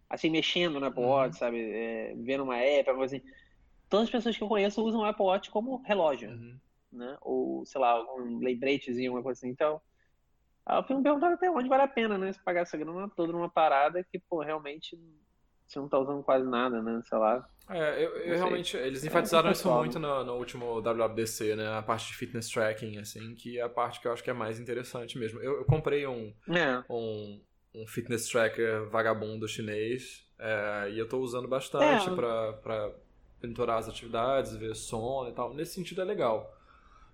Speaker 1: Assim, mexendo no Apple uhum. Watch, sabe? É, vendo uma app, algo assim. Todas as pessoas que eu conheço usam o Apple Watch como relógio. Uhum né? Ou, sei lá, algum lembretezinho, uma coisa assim. Então, eu fui me perguntando até onde vale a pena, né? Se pagar essa grana toda numa parada que, pô, realmente você não tá usando quase nada, né? Sei lá.
Speaker 2: É, eu, eu realmente. Eles é, enfatizaram é isso muito no, no, último WWDC, né? A parte de fitness tracking, assim, que é a parte que eu acho que é mais interessante mesmo. Eu, eu comprei um,
Speaker 1: é.
Speaker 2: um, um, fitness tracker vagabundo chinês é, e eu tô usando bastante é. pra, pra monitorar as atividades, ver sono e tal. Nesse sentido é legal.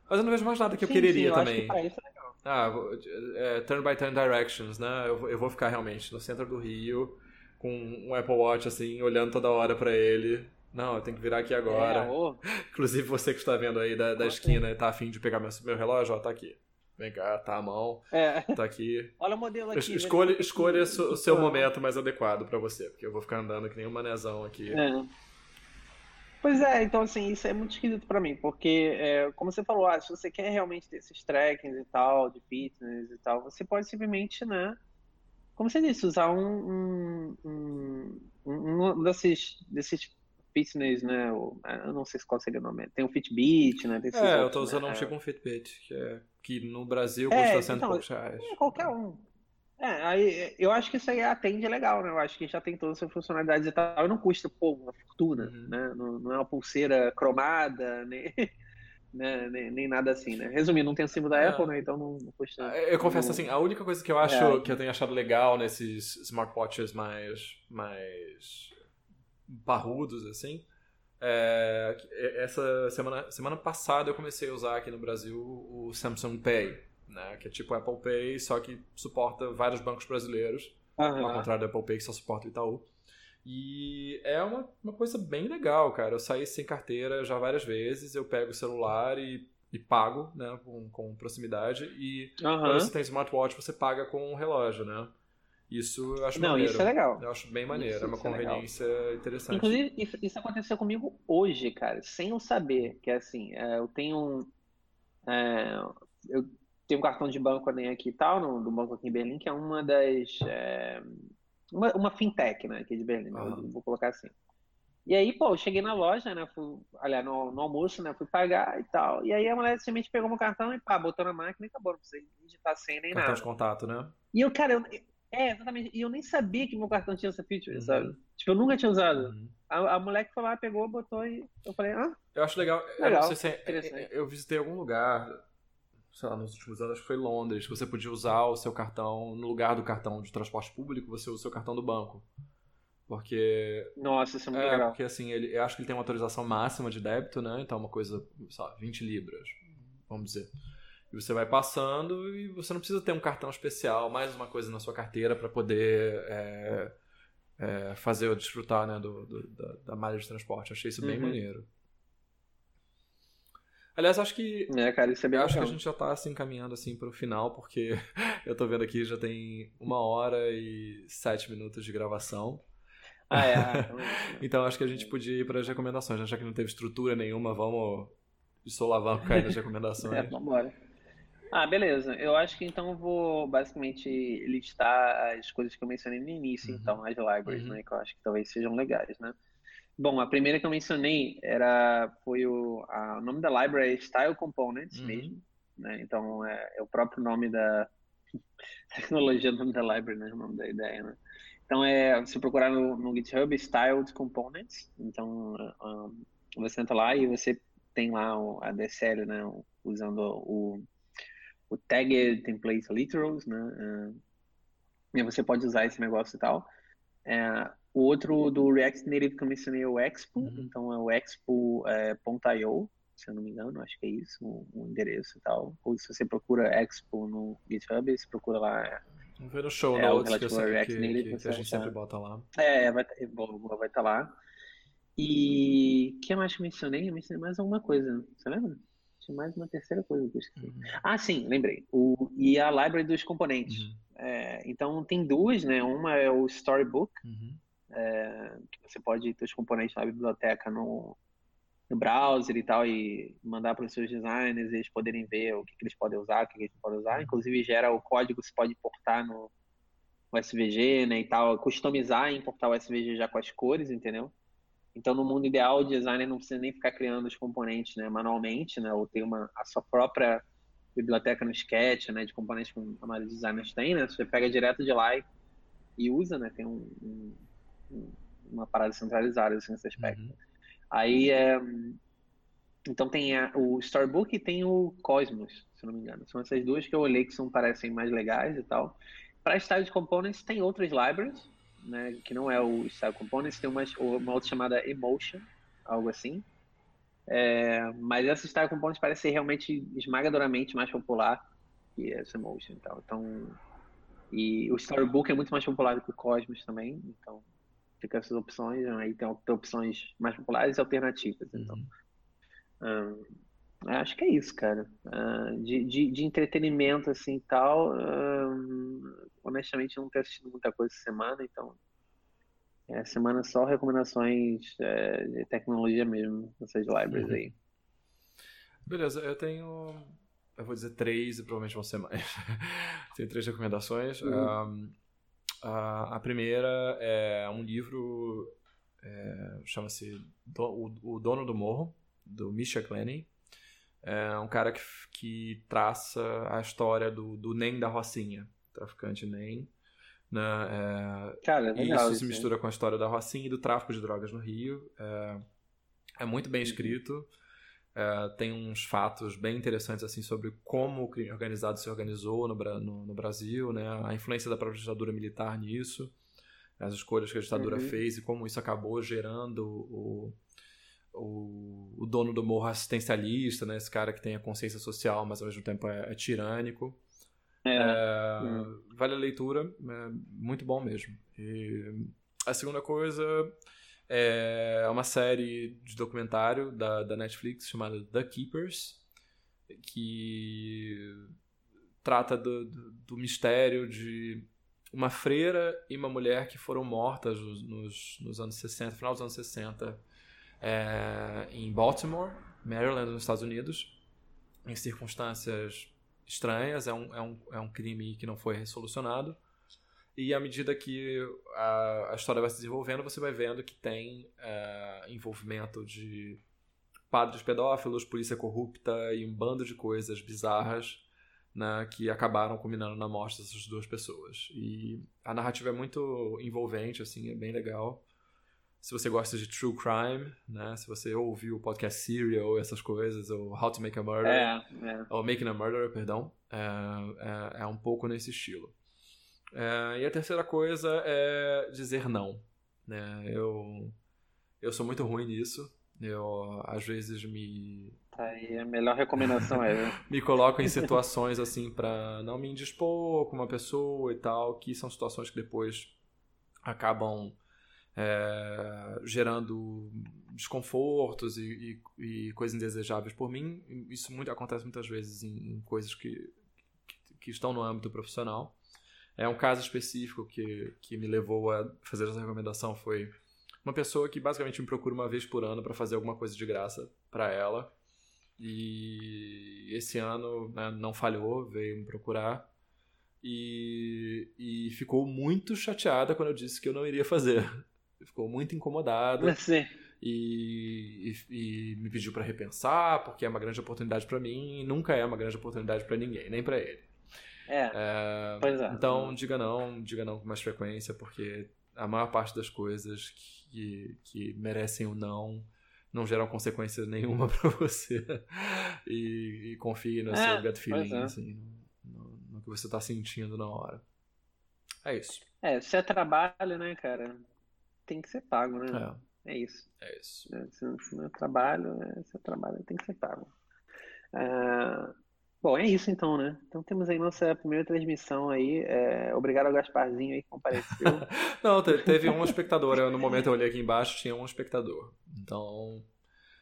Speaker 2: Mas eu não vejo mais nada que sim, eu quereria sim, eu também.
Speaker 1: Acho que isso é legal.
Speaker 2: Ah, é, turn by turn directions, né? Eu, eu vou ficar realmente no centro do Rio com um Apple Watch assim, olhando toda hora para ele. Não, eu tenho que virar aqui agora. É, oh. Inclusive você que está vendo aí da, da esquina e tá afim de pegar meu, meu relógio, ó, tá aqui. Vem cá, tá a mão.
Speaker 1: É.
Speaker 2: Tá aqui.
Speaker 1: Olha o modelo aqui.
Speaker 2: Escolha, né? escolha o seu momento mais adequado para você, porque eu vou ficar andando que nem um manezão aqui.
Speaker 1: É. Pois é, então assim, isso é muito esquisito para mim, porque, é, como você falou, ah, se você quer realmente ter esses trackings e tal, de fitness e tal, você pode simplesmente, né, como você disse, usar um, um, um, um desses, desses fitness, né? Eu não sei qual seria o nome. Tem o Fitbit, né?
Speaker 2: é, outros, eu tô usando né? um tipo um Fitbit, que, é, que no Brasil é, custa é, cento então, poucos reais.
Speaker 1: É, qualquer um. É, aí eu acho que isso aí atende legal, né? Eu acho que já tem todas as funcionalidades e tal. E não custa, pô, uma fortuna, uhum. né? Não, não, é uma pulseira cromada, nem, né? nem, nem, nada assim, né? Resumindo, não tem símbolo da é. Apple, né? Então não, não custa.
Speaker 2: É, eu confesso assim, a única coisa que eu acho é. que eu tenho achado legal nesses smartwatches mais, mais parrudos, assim, é, essa semana, semana passada eu comecei a usar aqui no Brasil o Samsung Pay, né? Que é tipo Apple Pay, só que suporta vários bancos brasileiros, uhum. ao contrário do Apple Pay que só suporta o Itaú. E é uma, uma coisa bem legal, cara. Eu saí sem carteira já várias vezes, eu pego o celular e, e pago, né, com, com proximidade. E uhum. quando você tem smartwatch, você paga com um relógio, né? Isso eu acho
Speaker 1: Não,
Speaker 2: maneiro.
Speaker 1: isso é legal.
Speaker 2: Eu acho bem maneiro, isso, é uma é conveniência é interessante.
Speaker 1: Inclusive, isso, isso, aconteceu comigo hoje, cara, sem eu saber. Que é assim, é, eu tenho um. É, eu tenho um cartão de banco nem aqui e tal, no, do banco aqui em Berlim, que é uma das. É, uma, uma fintech, né, aqui de Berlim, uhum. vou colocar assim. E aí, pô, eu cheguei na loja, né? Fui, aliás, no, no, almoço, né? Fui pagar e tal. E aí a mulher simplesmente pegou meu cartão e pá, botou na máquina e acabou. Não precisei digitar sem nem
Speaker 2: cartão
Speaker 1: nada.
Speaker 2: Cartão de contato, né?
Speaker 1: E eu, cara, eu, é, exatamente. E eu nem sabia que meu cartão tinha essa feature, uhum. sabe? Tipo, eu nunca tinha usado. Uhum. A, a mulher que foi lá, pegou, botou e eu falei, ah.
Speaker 2: Eu acho legal. legal eu, se é, eu visitei algum lugar, sei lá, nos últimos anos, acho que foi Londres, que você podia usar o seu cartão, no lugar do cartão de transporte público, você usa o seu cartão do banco. Porque.
Speaker 1: Nossa, isso é muito
Speaker 2: é,
Speaker 1: legal.
Speaker 2: Porque assim, ele, eu acho que ele tem uma autorização máxima de débito, né? Então, uma coisa, sei lá, 20 libras, vamos dizer. E você vai passando e você não precisa ter um cartão especial, mais uma coisa na sua carteira para poder é, é, fazer ou desfrutar né, do, do, da, da, malha de transporte. Achei isso bem uhum. maneiro. Aliás, acho que.
Speaker 1: É, cara, isso é bem
Speaker 2: Acho que a gente já está assim, caminhando assim, para o final, porque eu estou vendo aqui já tem uma hora e sete minutos de gravação.
Speaker 1: Ah, é.
Speaker 2: então acho que a gente podia ir para as recomendações. Já que não teve estrutura nenhuma, vamos cair nas recomendações.
Speaker 1: é, vamos embora. Ah, beleza. Eu acho que então eu vou basicamente listar as coisas que eu mencionei no início, uhum. então, as libraries, uhum. né? Que eu acho que talvez sejam legais, né? Bom, a primeira que eu mencionei era foi o, a, o nome da library é Style Components uhum. mesmo, né? Então é, é, o próprio nome da tecnologia, o nome da library, né? O nome da ideia, né? Então é você procurar no, no GitHub Styled Components, então um, você entra lá e você tem lá o, a DSL, né? Usando o o Tagged Template Literals, né? Uh, e você pode usar esse negócio e tal. É, o outro do React Native que eu mencionei é o Expo, uhum. então é o expo.io, é, se eu não me engano, acho que é isso, o, o, endereço e tal. Ou se você procura Expo no GitHub, você procura lá.
Speaker 2: Vamos ver no show é, notes, que, eu sei que, Native, que, a gente sempre bota lá.
Speaker 1: É, vai estar vai tá lá. E o que mais que eu mencionei? Eu mencionei mais alguma coisa, você lembra? tinha mais uma terceira coisa que eu esqueci. Uhum. Ah, sim, lembrei. O, e a library dos componentes. Uhum. É, então tem duas, né? Uma é o Storybook, uhum. É, que você pode ter os componentes na biblioteca no, no browser e tal, e mandar para os seus designers, eles poderem ver o que, que eles podem usar, o que, que eles podem usar. Inclusive gera o código que você pode importar no, no SVG, né, e tal, customizar e importar o SVG já com as cores, entendeu? Então, no mundo ideal, o designer não precisa nem ficar criando os componentes né, manualmente, né, ou ter uma, a sua própria biblioteca no Sketch, né, de componentes que a maioria dos designers tem, né, você pega direto de lá e, e usa, né, tem um, um, uma parada centralizada assim, nesse aspecto. Uhum. Aí é, então tem a, o Storybook e tem o Cosmos, se não me engano. São essas duas que eu olhei que são parecem mais legais e tal. Para Style Components tem outras libraries, né, que não é o Style Components, tem uma, uma outra chamada Emotion, algo assim. É, mas essa Style Components parece ser realmente esmagadoramente mais popular que essa Emotion. Então, então, e o Storybook é muito mais popular do que o Cosmos também, então fica essas opções, aí tem, tem opções mais populares e alternativas. Então, uhum. acho que é isso, cara. Uh, de, de, de, entretenimento assim tal, uh, honestamente não tenho assistido muita coisa essa semana, então é semana só recomendações é, de tecnologia mesmo, essas libraries uhum. aí.
Speaker 2: Beleza, eu tenho eu vou dizer três e provavelmente vão ser mais. Tenho três recomendações. Uhum. Um, a, a, primeira é um livro, é, chama-se do, o, o, Dono do Morro, do Misha Glennon. É um cara que, que traça a história do, do NEM da Rocinha, traficante NEM. Né? É,
Speaker 1: cara, é
Speaker 2: isso se mistura com a história da Rocinha e do tráfico de drogas no Rio. É, é muito bem uhum. Uh, tem uns fatos bem interessantes assim sobre como o crime organizado se organizou no, no, no, Brasil, né? a influência da própria ditadura militar nisso, as escolhas que a ditadura uhum. fez e como isso acabou gerando o, o, o, dono do morro assistencialista, né? esse cara que tem a consciência social, mas ao mesmo tempo é, é tirânico. É. É, uhum. Vale a leitura, é muito bom mesmo. E a segunda coisa é uma série de documentário da, da Netflix chamada The Keepers, que trata do, do, do mistério de uma freira e uma mulher que foram mortas nos, nos anos 60, final dos anos 60, é, em Baltimore, Maryland, nos Estados Unidos, em circunstâncias estranhas. É um, é, um, é um crime que não foi resolucionado. E à medida que a, a história vai se desenvolvendo, você vai vendo que tem é, envolvimento de padres pedófilos, polícia corrupta e um bando de coisas bizarras né, que acabaram culminando na morte dessas duas pessoas. E a narrativa é muito envolvente, assim, é bem legal. Se você gosta de true crime, né, se você ouviu o podcast Serial, essas coisas, ou How to Make a Murder,
Speaker 1: é, é.
Speaker 2: ou Making a Murder, perdão, é, é, é um pouco nesse estilo. É, e a terceira coisa é dizer não. Né? Eu, eu sou muito ruim nisso. Eu, às vezes, me.
Speaker 1: Tá aí, a melhor recomendação é.
Speaker 2: me coloco em situações assim para não me indispor com uma pessoa e tal, que são situações que depois acabam é, gerando desconfortos e, e, e, coisas indesejáveis por mim. Isso muito, acontece muitas vezes em, em coisas que, que, que, estão no âmbito profissional. É um caso específico que, que me levou a fazer essa recomendação foi uma pessoa que basicamente me procura uma vez por ano para fazer alguma coisa de graça para ela. E esse ano né, não falhou, veio me procurar. E, e ficou muito chateada quando eu disse que eu não iria fazer. Ficou muito incomodada.
Speaker 1: Sim.
Speaker 2: E, e, e, me pediu para repensar, porque é uma grande oportunidade para mim e nunca é uma grande oportunidade para ninguém, nem para ele.
Speaker 1: É, é, pois é.
Speaker 2: Então, diga não, diga não com mais frequência, porque a maior parte das coisas que, que merecem o não não geram consequência nenhuma para você. E, e, confie no é, seu gut feeling, é. assim, no, no, que você tá sentindo na hora. É isso.
Speaker 1: É, se é trabalho, né, cara, tem que ser pago, né? É, é isso.
Speaker 2: É isso.
Speaker 1: É, se, não é trabalho, né, se é trabalho, tem que ser pago. Uh, Bom, é isso então, né? Então temos aí nossa primeira transmissão aí. É... Obrigado ao Gasparzinho aí que compareceu.
Speaker 2: Não, teve um espectador. no momento eu olhei aqui embaixo, tinha um espectador. Então.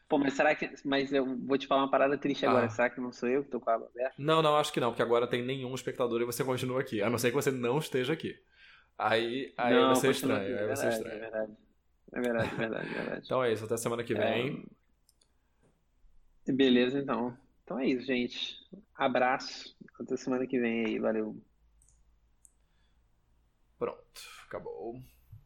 Speaker 1: Pô, mas será que. Mas eu vou te falar uma parada triste agora. Ah. Será que não sou eu que tô com a aba aberta?
Speaker 2: Não, não, acho que não, porque agora tem nenhum espectador e você continua aqui. A não ser que você não esteja aqui. Aí, aí não, vai ser estranho. Aqui, aí vai ser estranho.
Speaker 1: É verdade. É verdade, é verdade, é verdade.
Speaker 2: Então é isso, até semana que vem.
Speaker 1: É... Beleza, então. Então é isso, gente. Abraço. Até semana que vem aí. Valeu.
Speaker 2: Pronto, acabou.